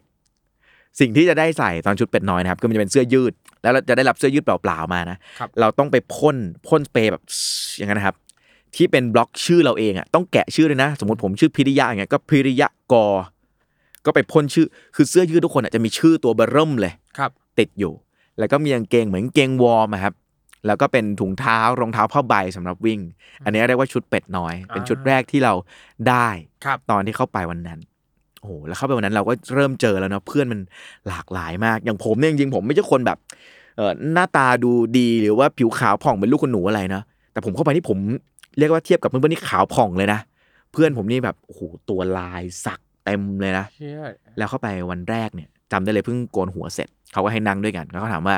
สิ่งที่จะได้ใส่ตอนชุดเป็ดน้อยนะครับคือมันจะเป็นเสื้อยืด แล้วเราจะได้รับเสื้อยืดเปล่าๆมานะครับเราต้องไปพ่นพ่นสเปรย์แบบอย่างนั้นนะครับ ที่เป็นบล็อกชื่อเราเองอะต้องแกะชื่อเลยนะ สมมติผมชื่อพิริยะอย่างเงี้ยก็พิริยะกอ ก็ไปพ่นชื่อคือเสื้อยืดทุกคนอะจะมีชื่อตัวเบอร์เริ่มเลยครับ ติดอยู่ แล้วก็มีกางเกงเหมือนกางเกงวอร์มอะครับแล้วก็เป็นถุงเท้ารองเท้าผ้าใบสำหรับวิ่ง อันนี้เรียกว่าชุดเป็ดน้อย เป็นชุดแรกที่เราได้ครับตอนที่เข้าไปวันนั้น โอ้โหแล้วเข้าไปวันนั้นเราก็เริ่มเจอแล้วเนาะเพื่อนมันหลากหลายมาก อย่างผมเนี่ยจริงๆผมไม่ใช่คนแบบเออหน้าตาดูดีหรือว่าผิวขาวผ่องเป็นลูกคนหนูอะไรนะแต่ผมเข้าไปนี่ผมเรียกว่าเทียบกับเพื่อนๆนี่ขาวผ่องเลยนะเพื่อนผมนี่แบบโอ้โหตัวลายสักเต็มเลยนะเชี่ยแล้วเข้าไปวันแรกเนี่ยจำได้เลยเพิ่งโกนหัวเสร็จ เขาก็ให้นั่งด้วยกันแล้วเขาถามว่า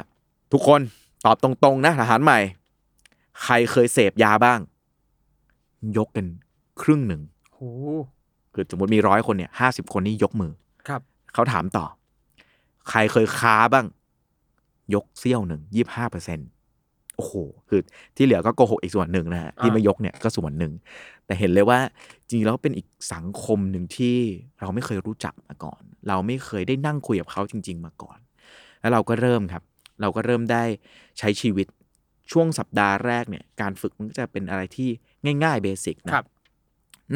ทุกคนตอบตรงๆนะทหารใหม่ ใครเคยเสพยาบ้าง ยกกันครึ่งหนึ่งโห คือสมมติมีร้อยคนเนี่ยห้าสิบคนนี่ยกมือครับเขาถามต่อ ใครเคยค้าบ้าง ยกเสี้ยวหนึ่งยี่ห้าเปอร์เซ็นโอ้โห คือที่เหลือก็โกหกอีกส่วนหนึ่งนะฮะที่ไม่ยกเนี่ยก็ส่วนหนึ่ง แต่เห็นเลยว่าจริงๆแล้วเป็นอีกสังคมหนึ่งที่เราไม่เคยรู้จักมาก่อน เราไม่เคยได้นั่งคุยกับเขาจริง ๆ มาก่อน แล้วเราก็เริ่มครับ เราก็เริ่มได้ใช้ชีวิตช่วงสัปดาห์แรกเนี่ย การฝึกมันก็จะเป็นอะไรที่ง่ายๆเบสิกนะครับ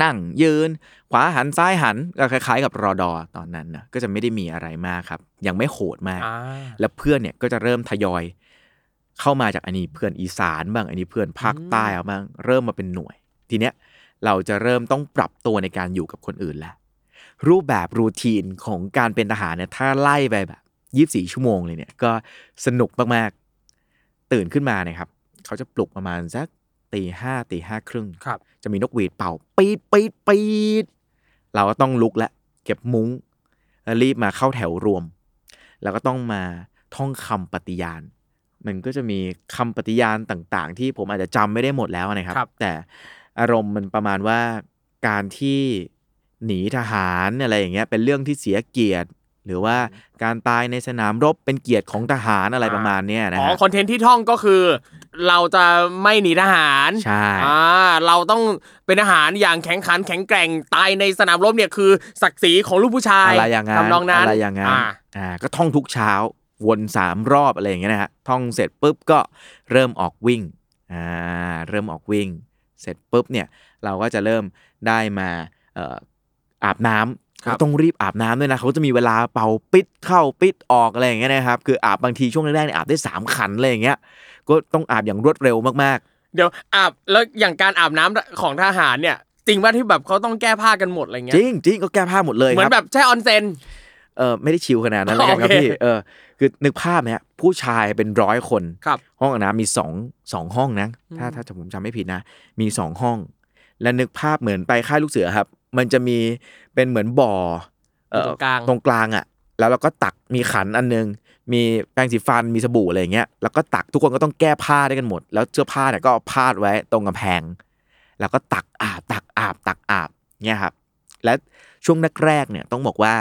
นั่งยืน ขวาหันซ้ายหันก็คล้ายๆ กับรอดอตอนนั้นนะก็จะไม่ได้มีอะไรมากครับ ยังไม่โหดมากอ่าแล้วเพื่อนเนี่ยก็จะเริ่มทยอย เข้ามาจากอันนี้เพื่อนอีสานบ้างอันนี้เพื่อนภาคใต้เอาบ้างเริ่มมาเป็นหน่วย ทีเนี้ยเราจะเริ่มต้องปรับตัวในการอยู่กับคนอื่นแล้วรูปแบบรูทีนของการเป็นทหารเนี่ยถ้าไล่ไปแบบยี่สี่ชั่วโมงเลยเนี่ยก็สนุกมากๆตื่นขึ้นมาเนี่ยครับ เขาจะปลุกประมาณสัก ตีห้าตีห้าครึ่งครับจะมีนกหวีดเป่า ปีดปีดปีดเราก็ต้องลุกแล้วเก็บมุ้งแล้วรีบมาเข้าแถวรวม แล้วก็ต้องมาท่องคำปฏิญาณ มันก็จะมีคำปฏิญาณต่างๆ ที่ผมอาจจะจำไม่ได้หมดแล้วนะครับครับแต่อารมณ์มันประมาณว่าการที่หนีทหารอะไรอย่างเงี้ยเป็นเรื่องที่เสียเกียรติ หรือว่าการตายในสนามรบเป็นเกียรติของทหารอะไรประมาณเนี้ยนะอ๋อฮะคอนเทนต์ที่ท่องก็คือ เราจะไม่หนีทหารใช่อ่าเราต้องเป็นทหารอย่างแข็งขันแข็งแกร่งตายในสนามรบเนี่ยคือศักดิ์ศรีของลูกผู้ชายอะไรอย่างนั้นทำนองนั้นอะไรอย่างนั้นอ่าอ่าก็ท่องทุกเช้าวนสามรอบอะไรอย่างเงี้ยนะฮะท่องเสร็จปุ๊บก็เริ่มออกวิ่งอ่าเริ่มออกวิ่ง เสร็จปุ๊บเนี่ยเราก็จะเริ่มได้มาเอ่ออาบน้ำครับ ต้องรีบอาบน้ำด้วยนะเขาจะมีเวลาเป่าปิดเข้าปิดออกอะไรอย่างเงี้ยนะครับคืออาบบางทีช่วงแรกๆเนี่ยอาบได้สามขันอะไรอย่างเงี้ยก็ต้องอาบอย่างรวดเร็วมากเดี๋ยวอาบแล้วอย่างการอาบน้ำของทหารเนี่ยจริงว่าที่แบบเขาต้องแก้ผ้ากันหมดอะไรๆเงี้จยริงจริงก็แก้ผ้าหมดเลยเหมือคนรับแบบแช่ออนเซนเออไม่ได้ชิวขนาดนั้นเลยครับโอเคพี่เออคือนึกภาพเนี่ยผู้ชายเป็นร้อยคนครับห้องอาบน้ำมีสองสองห้องนะถ้าถ้าผมจำไม่ผิดนะ มีสองห้อง และนึกภาพเหมือนไปค่ายลูกเสือครับ มันจะมีเป็นเหมือนบ่อเอ่อตรงกลางตรงกลางอะ แล้วเราก็ตักมีขันอันนึง มีแปรงสีฟันมีสบู่อะไรอย่างเงี้ยแล้วก็ตักทุกคนก็ต้องแก้ผ้าได้วยกันหมด แล้วเสื้อผ้าเนี่ยก็เอาพาดไว้ตรงกำแพง แล้วก็ตักอาบตักอาบตักอาบเนี่ยครับ และช่วงแรกๆเนี่ยต้องบอกว่า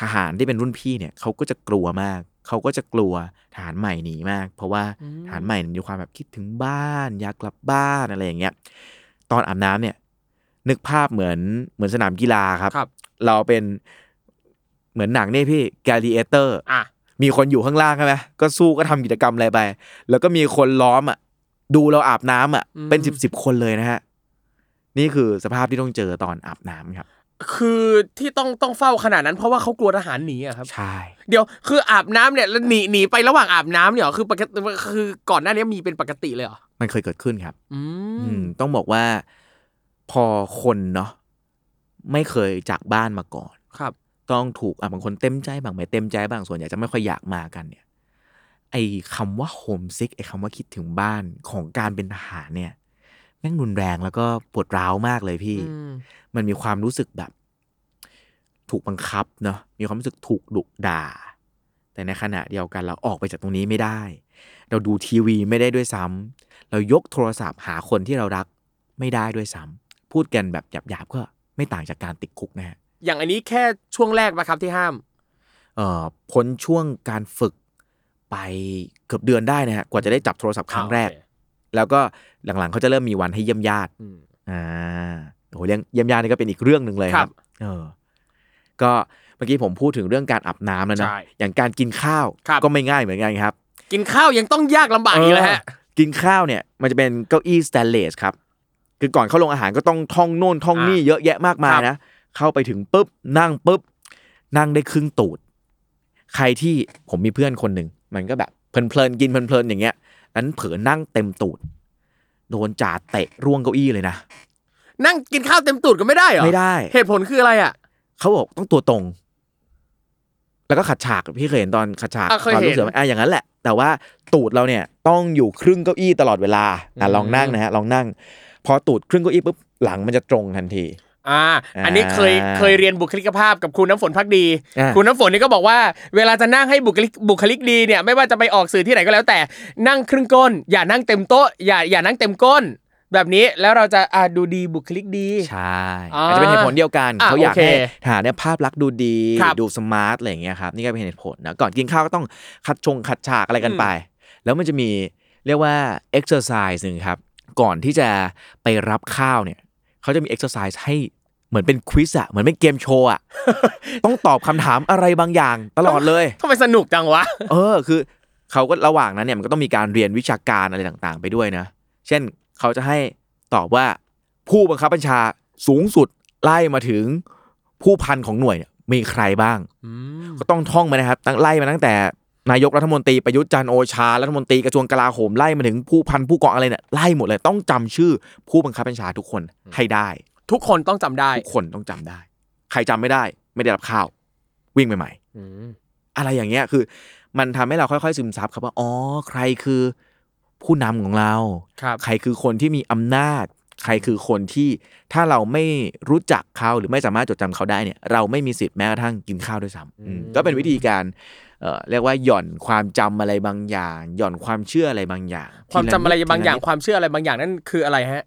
ทหารที่เป็นรุ่นพี่เนี่ยเขาก็จะกลัวมาก เขาก็จะกลัวทหารใหม่หนีมาก เพราะว่าทหารใหม่มีความแบบคิดถึงบ้าน อยากกลับบ้านอะไรอย่างเงี้ย ตอนอาบน้ำเนี่ย นึกภาพเหมือนเหมือนสนามกีฬาครับ ครับ เราเป็นเหมือนหนังนี่พี่ gladiator อะ มีคนอยู่ข้างล่างใช่ไหมก็สู้ก็ทำกิจกรรมอะไรไป แล้วก็มีคนล้อมอะ ดูเราอาบน้ำอะเป็นสิบสิบคนเลยนะฮะ นี่คือสภาพที่ต้องเจอตอนอาบน้ำครับ คือที่ต้องต้องเฝ้าขนาดนั้นเพราะว่าเขากลัวทหารหนีอะครับ ใช่ เดี๋ยวคืออาบน้ำเนี่ยแล้วหนีหนีไประหว่างอาบน้ำเนี่ยเหรอคือปกติคือก่อนหน้านี้มีเป็นปกติเลยเหรอมันเคยเกิดขึ้นครับ อือืมมต้องบอกว่า พอคนเนาะไม่เคยจากบ้านมาก่อน ครับ ต้องถูกอะบางคนเต็มใจบางไม่เต็มใจบางส่วนใหญ่จะไม่ค่อยอยากมากันเนี่ย ไอ้คำว่าโฮมซิกไอ้คำว่าคิดถึงบ้านของการเป็นทหารเนี่ย แม่งรุนแรงแล้วก็ปวดร้าวมากเลยพี่ อืม มันมีความรู้สึกแบบ ถูกบังคับเนาะมีความรู้สึกถูกดุด่า แต่ในขณะเดียวกันเราออกไปจากตรงนี้ไม่ได้ เราดูทีวีไม่ได้ด้วยซ้ำเรายกโทรศัพท์หาคนที่เรารักไม่ได้ด้วยซ้ำ พูดกันแบบหยาบๆก็ไม่ต่างจากการติดคุกนะฮะอย่างอันนี้แค่ช่วงแรกปะครับที่ห้ามเอ่อพ้นช่วงการฝึกไปเกือบเดือนได้นะฮะกว่าจะได้จับโทรศัพท์ครั้งแรกโอเคแล้วก็หลังๆเขาจะเริ่มมีวันให้เยี่ยมญาติอืมอ่าโอ้โหเรื่องเยี่ยมญาตินี่ก็เป็นอีกเรื่องหนึ่งเลยคครัรับบเออ ก็เมื่อกี้ผมพูดถึงเรื่องการอาบน้ำแล้วนะใช่อย่างการกินข้าวครับก็ไม่ง่ายเหมือนกันครับ กินข้าวยังต้องยากลำบากอีกเลยฮะเออกินข้าวเนี่ย มันจะเป็นเก้าอี้สแตนเลสครับ คือก่อนเข้าลงอาหารก็ต้องท่องโน่นท่องนี่อ่าเยอะแยะมากมายครับนะเข้าไปถึงปุ๊บนั่งปุ๊บนั่งได้ครึ่งตูด ใครที่ผมมีเพื่อนคนหนึ่งมันก็แบบเพลินๆกินเพลินๆอย่างเงี้ยนั้นเผลอนั่งเต็มตูด โดนจ่าเตะร่วงเก้าอี้เลยนะนั่งกินข้าวเต็มตูดก็ไม่ได้เหรอไม่ได้ เหตุผลคืออะไรอะเขาบอกต้องตัวตรง แล้วก็ขัดฉากพี่เคยเห็นตอนขัดฉากอะเคยตอนเห็นลูกเสือไหมอะอย่างนั้นแหละ แต่ว่าตูดเราเนี่ยต้องอยู่ครึ่งเก้าอี้ตลอดเวลาอะอืมลองนั่งนะฮะลองนั่ง พอตูดครึ่งเก้าอี้ปุ๊บหลังมันจะตรงทันทีอ่า อันนี้เคยอ่าเคยเรียนบุคลิกภาพกับครูน้ำฝนภักดีอ่าครูน้ำฝนนี่ก็บอกว่า เวลาจะนั่งให้บุคลิกบุคลิกดีเนี่ยไม่ว่าจะไปออกสื่อที่ไหนก็แล้วแต่นั่งครึ่งก้น อย่านั่งเต็มโต๊ะอย่าอย่านั่งเต็มก้น แบบนี้แล้วเราจะอ่าดูดีบุคลิกดี ใช่อ่าอาจจะเป็นเหตุผลเดียวกันอะเขาอยากโอเคให้ทหารเนี่ยภาพลักษณ์ดูดีครับดู smart อะไรอย่างเงี้ยครับนี่ก็เป็นเหตุผลนะก่อนกินข้าวก็ต้องขัดฉงขัดฉากอะไรกันไป แล้วมันจะมีเรียกว่า exercise หนึ่งครับ ก่อนที่จะไปรับข้าวเนี่ยเขาจะมี exercise ให้เหมือนเป็น quiz อะเหมือนเป็นเกมโชว์อะต้องตอบคำถามอะไรบางอย่างตลอดเลยทำไมสนุกจังวะ เออคือเขาก็ระหว่างนั้นเนี่ยมันก็ต้องมีการเรียนวิชาการอะไรต่างๆ ไปด้วยนะ เช่นเขาจะให้ตอบว่าผู้บังคับบัญชาสูงสุดไล่มาถึงผู้พันของหน่วยเนี่ยมีใครบ้างก็ต้องท่องมานะครับตั้งไล่มาตั้งแต่ นายกรัฐมนตรีประยุทธ์จันทร์โอชารัฐมนตรีกระทรวงกลาโหมไล่มาถึงผู้พันผู้กองอะไรเนี่ยไล่หมดเลยต้องจำชื่อผู้บังคับบัญชาทุกคนให้ได้ ทุกคนต้องจำได้ทุกคนต้องจำได้ ใครจำไม่ได้ ไม่ได้รับข้าว วิ่งไปใหม่อืมอะไรอย่างเงี้ยคือ มันทำให้เราค่อยๆซึมซับครับว่าอ๋อใครคือผู้นำของเราครับใครคือคนที่มีอำนาจ ใครคือคนที่ถ้าเราไม่รู้จักเขาหรือไม่สามารถจดจำเขาได้เนี่ย เราไม่มีสิทธิ์แม้กระทั่งกินข้าวด้วยซ้ำอืมก็เป็นวิธีการ เอ่อเรียกว่าหย่อนความจำอะไรบางอย่าง หย่อนความเชื่ออะไรบางอย่าง ความจำอะไรทีลนิดบางอย่างทีละนิดความเชื่ออะไรบางอย่างนั่นคืออะไรฮะ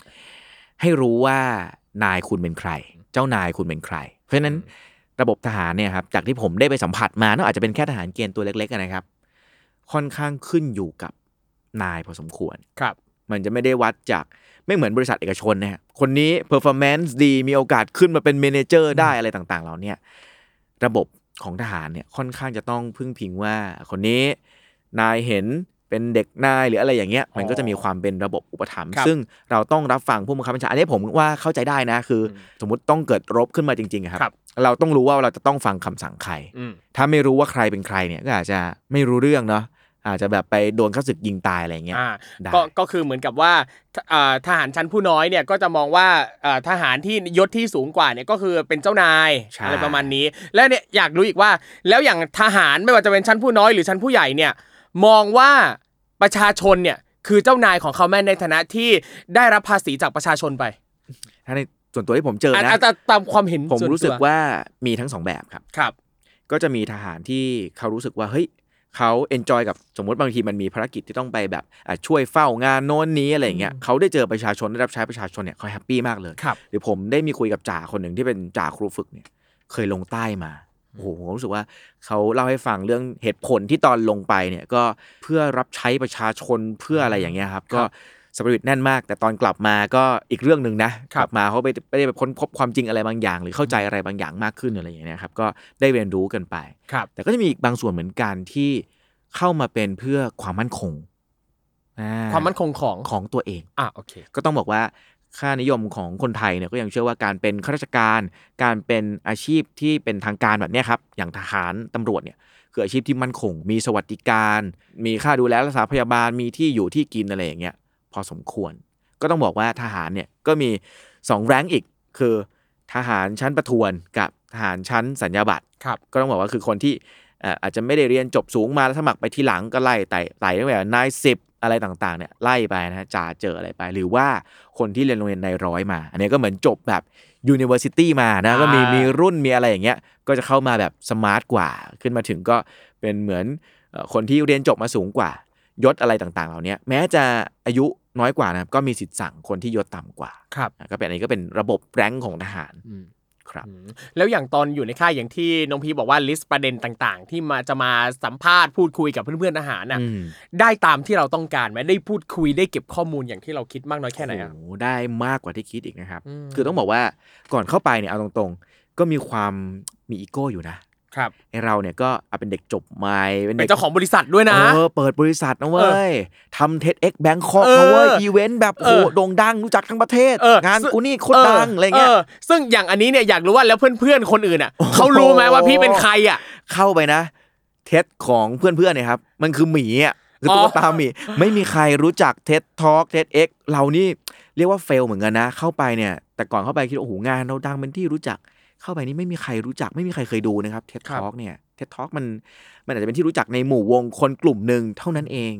ให้รู้ว่านายคุณเป็นใคร เจ้านายคุณเป็นใคร เพราะฉะนั้นระบบทหารเนี่ยครับจากที่ผมได้ไปสัมผัสมาเนอะอาจจะเป็นแค่ทหารเกณฑ์ตัวเล็กๆอะนะครับ ค่อนข้างขึ้นอยู่กับนายพอสมควรครับ มันจะไม่ได้วัดจากไม่เหมือนบริษัทเอกชนนะฮะคนนี้ performance ดีมีโอกาสขึ้นมาเป็น manager ได้อะไรต่างๆเราเนี่ยระบบ ของทหารเนี่ยค่อนข้างจะต้องพึ่งพิงว่าคนนี้นายเห็นเป็นเด็กนายหรืออะไรอย่างเงี้ยมันก็จะมีความเป็นระบบอุปถัมภ์ครับซึ่งเราต้องรับฟังผู้บังคับบัญชาอันนี้ผมว่าเข้าใจได้นะคืออสมมติต้องเกิดรบขึ้นมาจริงๆอะคครัรับ เราต้องรู้ว่าเราจะต้องฟังคำสั่งใครอืมถ้าไม่รู้ว่าใครเป็นใครเนี่ยก็อาจจะไม่รู้เรื่องเนาะ อาจจะแบบไปโดนข้าศึกยิงตายอะไรอย่างเงี้ยอ่าได้ก็ก็คือเหมือนกับว่าอ่าทหารชั้นผู้น้อยเนี่ยก็จะมองว่าอ่าทหารที่ยศที่สูงกว่าเนี่ยก็คือเป็นเจ้านายใช่อะไรประมาณนี้ แล้วเนี่ยอยากรู้อีกว่า แล้วอย่างทหารไม่ว่าจะเป็นชั้นผู้น้อยหรือชั้นผู้ใหญ่เนี่ยมองว่าประชาชนเนี่ยคือเจ้านายของเขาไหมในฐานะที่ได้รับภาษีจากประชาชนไปถ้าในส่วนตัวที่ผมเจออะนะอะแต่ตามความเห็นผมส่วนรู้สึกตัวว่ามีทั้งสองแบบครับครับ ก็จะมีทหารที่เขารู้สึกว่าเฮ้ย เขา enjoy กับสมมติบางทีมันมีภารกิจที่ต้องไปแบบอะช่วยเฝ้างานโน้นนี้อะไรอย่างเงี้ยเขาได้เจอประชาชนได้รับใช้ประชาชนเนี่ยเขา happy มากเลยครับหรือผมได้มีคุยกับจ่าคนหนึ่งที่เป็นจ่าครูฝึกเนี่ย เคยลงใต้มาโอ้โหผมรู้สึกว่าเขาเล่าให้ฟังเรื่องเหตุผลที่ตอนลงไปเนี่ยก็เพื่อรับใช้ประชาชนเพื่ออะไรอย่างเงี้ยครับ ก็ สปิริตแน่นมาก แต่ตอนกลับมาก็อีกเรื่องหนึ่งนะคกรับลับมาเขาไปไม่ได้ไปค้นพบความจริงอะไรบางอย่าง หรือเข้าใจอะไรบางอย่างมากขึ้นอะไรอย่างเงี้ยครับก็ได้เรียนรู้กันไปครับแต่ก็จะมีอีกบางส่วนเหมือนกันที่เข้ามาเป็นเพื่อความมั่นคงอ่ความมั่นคงของของตัวเองอะโอเค ก็ต้องบอกว่าค่านิยมของคนไทยเนี่ยก็ยังเชื่อว่าการเป็นข้าราชการ การเป็นอาชีพที่เป็นทางการแบบเนี้ยครับอย่างทหารตำรวจเนี่ยคืออาชีพที่มั่นคง มีสวัสดิการ มีค่าดูแลรักษาพยาบาลมีที่อยู่ที่กินอะไรอย่างเงี้ย พอสมควร ก็ต้องบอกว่าทหารเนี่ยก็มี2แรงค์อีกคือทหารชั้นประทวนกับทหารชั้นสัญญาบัตรครับก็ต้องบอกว่าคือคนที่เอ่ออาจจะไม่ได้เรียนจบสูงมาแล้วสมัครไปทีหลังก็ไล่ไต่ไต่ตั้งแต่นายสิบอะไรต่างๆเนี่ยไล่ไปนะจ่าเจออะไรไป หรือว่าคนที่เรียนโรงเรียนนายร้อยมา อันนี้ก็เหมือนจบแบบ University มานะก็มีอ่ามีมีรุ่นมีอะไรอย่างเงี้ยก็จะเข้ามาแบบ smart กว่า ขึ้นมาถึงก็เป็นเหมือนเอ่อคนที่เรียนจบมาสูงกว่ายศอะไรต่างๆ เหล่านี้แม้จะอายุ น้อยกว่านะครับก็มีสิทธิ์สั่งคนที่ยศต่ำกว่าครับอะก็เป็นอันนี้ก็เป็นระบบ rank ของทหารครับอืมแล้วอย่างตอนอยู่ในค่ายอย่างที่น้องพีบอกว่า list ประเด็นต่างๆ ที่มาจะมาสัมภาษณ์พูดคุยกับเพื่อนๆทหารน่ะอืมได้ตามที่เราต้องการไหมได้พูดคุยได้เก็บข้อมูลอย่างที่เราคิดมากน้อยแค่ไหนอะโอ้โหได้มากกว่าที่คิดอีกนะครับอืมคือต้องบอกว่าก่อนเข้าไปเนี่ยเอาตรงๆ ก็มีความมีอีโก้อยู่นะ ครับไอเราเนี่ยก็เอาเป็นเด็กจบใหม่เป็นเด็กเป็นเจ้าของบริษัทด้วยนะเออเปิดบริษัทนะเว้ยทำ TEDx Bangkok เออนะเว้ยอีเวนต์แบบโอ้โหเออโด่งดังรู้จักทั้งประเทศเอองานซึ่งกูนี่โคตรดังอะไรเงี้ยซึ่งอย่างอันนี้เนี่ยอยากรู้ว่าแล้วเพื่อนๆคนอื่นอะเขารู้ไหมว่าพี่เป็นใครอะ เข้าไปนะ TED ของเพื่อนๆเนี่ยครับ มันคือหมีอะคือตุ๊กตาหมีไม่มีใครรู้จัก TED Talk TEDx เรานี่เรียกว่า fail เหมือนกันนะ เข้าไปเนี่ย แต่ก่อนเข้าไปคิดว่าโอ้โหงานเราดังเป็นที่รู้จัก เข้าไปนี่ไม่มีใครรู้จักไม่มีใครเคยดูนะครับครับ TED Talk เนี่ย TED Talk มันมันอาจจะเป็นที่รู้จักในหมู่วงคนกลุ่มหนึ่งเท่านั้นเอง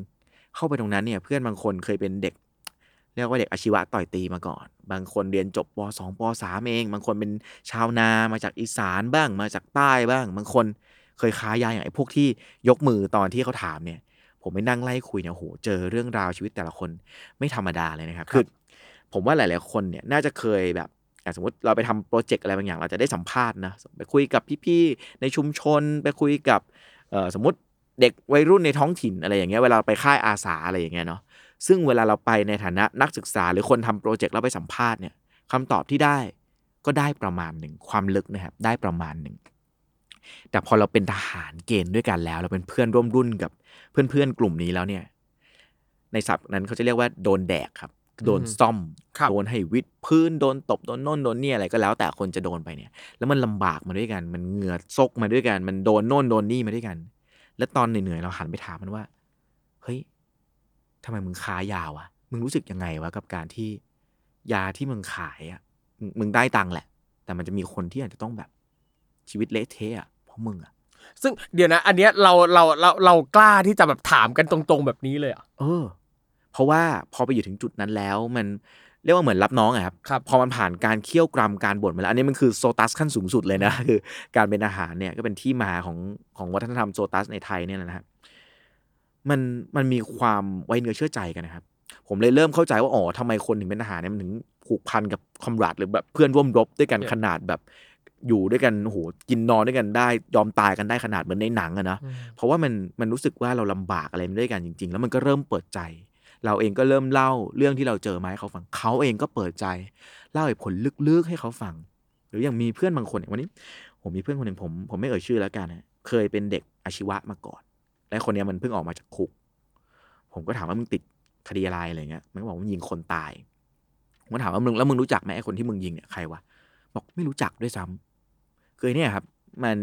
เข้าไปตรงนั้นเนี่ย เพื่อนบางคนเคยเป็นเด็ก เรียกว่าเด็กอาชีวะต่อยตีมาก่อน บางคนเรียนจบป .2 ป .3 เอง บางคนเป็นชาวนามาจากอีสานบ้างมาจากใต้บ้าง บางคนเคยค้ายาอย่างไอ้พวกที่ยกมือตอนที่เขาถามเนี่ย ผมไปนั่งไล่คุยเนี่ยโอ้โหเจอเรื่องราวชีวิตแต่ละคนไม่ธรรมดาเลยนะครับคือผมว่าหลาย ๆ คนเนี่ยน่าจะเคยแบบ อะสมมติเราไปทำโปรเจกต์อะไรบางอย่าง เราจะได้สัมภาษณ์นะไปคุยกับพี่ๆในชุมชน ไปคุยกับสมมติเด็กวัยรุ่นในท้องถิ่นอะไรอย่างเงี้ยเวลาเราไปค่ายอาสาอะไรอย่างเงี้ยเนาะซึ่งเวลาเราไปในฐานะนักศึกษาหรือคนทำโปรเจกต์แล้วไปสัมภาษณ์เนี่ยคำตอบที่ได้ก็ได้ประมาณหนึ่งความลึกนะครับได้ประมาณหนึ่งแต่พอเราเป็นทหารเกณฑ์ด้วยกันแล้ว เราเป็นเพื่อนร่วมรุ่นกับเพื่อนๆกลุ่มนี้แล้วเนี่ย ในศัพท์นั้นเขาจะเรียกว่าโดนแดกครับ โดนซ่อมครับโดนให้วิดพื้น โดนตบ โดนโน่นโดนนี่อะไรก็แล้วแต่คนจะโดนไปเนี่ย แล้วมันลำบากมาด้วยกัน มันเหงื่อซกมาด้วยกัน มันโดนโน่นโดนนี่มาด้วยกัน แล้วตอนเหนื่อยๆเราหันไปถามมันว่า เฮ้ยทำไมมึงค้ายาวะมึงรู้สึกยังไงวะกับการที่ยาที่มึงขายอะมึงมึงได้ตังค์แหละ แต่มันจะมีคนที่อาจจะต้องแบบชีวิตเละเทะอะเพราะมึงอะซึ่งเดี๋ยวนะ อันเนี้ยเราเราเราเรากล้าที่จะแบบถามกันตรง ๆ แบบนี้เลยเหรอะเออ เพราะว่าพอไปอยู่ถึงจุดนั้นแล้วมันเรียกว่าเหมือนรับน้องอะครับครับพอมันผ่านการเคี่ยวกรำการบ่นมาแล้วอันนี้มันคือโซตัสขั้นสูงสุดเลยนะคือ การเป็นอาหารเนี่ยก็เป็นที่มาของของวัฒนธรรมโซตัสในไทยเนี่ยนะฮะมันมันมีความไว้เนื้อเชื่อใจกันนะครับ ผมเลยเริ่มเข้าใจว่าอ๋อทำไมคนถึงเป็นทหารเนี่ยมันถึงผูกพันกับคอมราดหรือแบบเพื่อนร่วมรบด้วยกัน Yeah. ขนาดแบบอยู่ด้วยกันโอ้โหกินนอนด้วยกันได้ ยอมตายกันได้ขนาดเหมือนในหนังอะนะเพราะว่ามันมันรู้สึกว่าเราลำบากอะไรมาด้วยกันจริง ๆ แล้วมันก็เริ่มเปิดใจ เราเองก็เริ่มเล่าเรื่องที่เราเจอมาให้เขาฟังเขาเองก็เปิดใจ เล่าเหตุผลลึกๆให้เขาฟัง หรืออย่างมีเพื่อนบางคนอย่างวันนี้ ผมมีเพื่อนคนหนึ่งผม ผมไม่เอ่ยชื่อแล้วกันนะเคยเป็นเด็กอาชีวะมาก่อน และคนนี้มันเพิ่งออกมาจากคุก ผมก็ถามว่ามึงติดคดีอะไรอะไรเงี้ยมันก็บอกว่ามึงยิงคนตายผมถามว่ามึงแล้วมึงรู้จักไหมไอ้คนที่มึงยิงเนี่ยใครวะบอกไม่รู้จักด้วยซ้ำเคยเนี่ยครับ มัน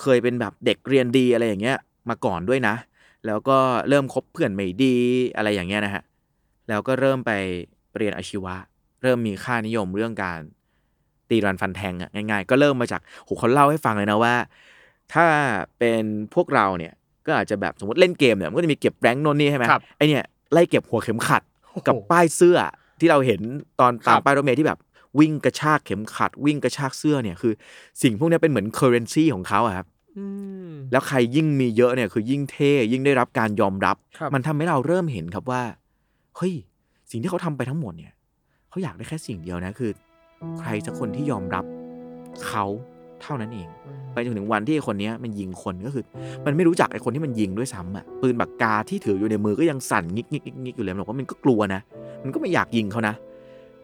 เคยเป็นแบบเด็กเรียนดีอะไรอย่างเงี้ย มาก่อนด้วยนะ แล้วก็เริ่มคบเพื่อนไม่ดีอะไรอย่างเงี้ยนะฮะ แล้วก็เริ่มไปเรียนอาชีวะ เริ่มมีค่านิยมเรื่องการตีรันฟันแทงอะง่ายๆ ก็เริ่มมาจากโหเขาเล่าให้ฟังเลยนะว่า ถ้าเป็นพวกเราเนี่ยก็อาจจะแบบสมมติเล่นเกมเนี่ยมันก็จะมีเก็บแรงค์โน่นนี่ใช่ไหมครับ ไอเนี่ยไล่เก็บหัวเข็มขัดกับป้ายเสื้อที่เราเห็นตอนตามครับป้ายรถเมล์ที่แบบวิ่งกระชากเข็มขัด วิ่งกระชากเสื้อเนี่ยคือ สิ่งพวกเนี้ยเป็นเหมือนเคอร์เรนซีของเขาอะครับอืม แล้วใครยิ่งมีเยอะเนี่ยคือยิ่งเท่ยิ่งได้รับการยอมรับครับมันทำให้เราเริ่มเห็นครับว่าเฮ้ยสิ่งที่เขาทำไปทั้งหมดเนี่ยเขาอยากได้แค่สิ่งเดียวนะคือ ใครสักคนที่ยอมรับเขาเท่านั้นเอง ไปจนถึงวันที่ไอ้คนเนี้ยมันยิงคนก็คือ มันไม่รู้จักไอ้คนที่มันยิงด้วยซ้ำอะปืนปากกาที่ถืออยู่ในมือก็ยังสั่นงิกงิกงิกงิกอยู่เลยมันบอกว่ามันก็กลัวนะ มันก็ไม่อยากยิงเขานะ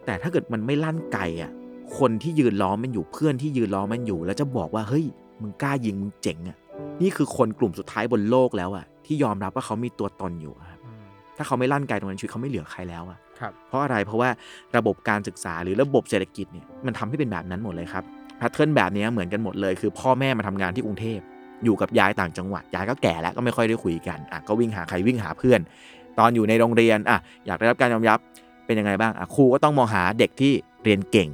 แต่ถ้าเกิดมันไม่ลั่นไกอะคนที่ยืนล้อมมันอยู่เพื่อนที่ยืนล้อมมันอยู่ แล้วจะบอกว่าเฮ้ย มึงกล้ายิงมึงเจ๋งอะ นี่คือคนกลุ่มสุดท้ายบนโลกแล้วอะ ที่ยอมรับว่าเขามีตัวตนอยู่อะครับถ้าเขาไม่ลั่นไกตรงนั้นชีวิตเขาไม่เหลือใครแล้วอะครับเพราะอะไรเพราะว่าระบบการศึกษาหรือระบบเศรษฐกิจเนี่ยมันทำให้เป็นแบบนั้นหมดเลยครับแพทเทิร์นแบบนี้เหมือนกันหมดเลย คือพ่อแม่มาทำงานที่กรุงเทพอยู่กับยายต่างจังหวัดยายก็แก่แล้วก็ไม่ค่อยได้คุยกันอะก็วิ่งหาใครวิ่งหาเพื่อน ตอนอยู่ในโรงเรียนอะอยากได้รับการยอมรับเป็นยังไงบ้างอะครูก็ต้องมองหาเด็กที่เรียนเก่ง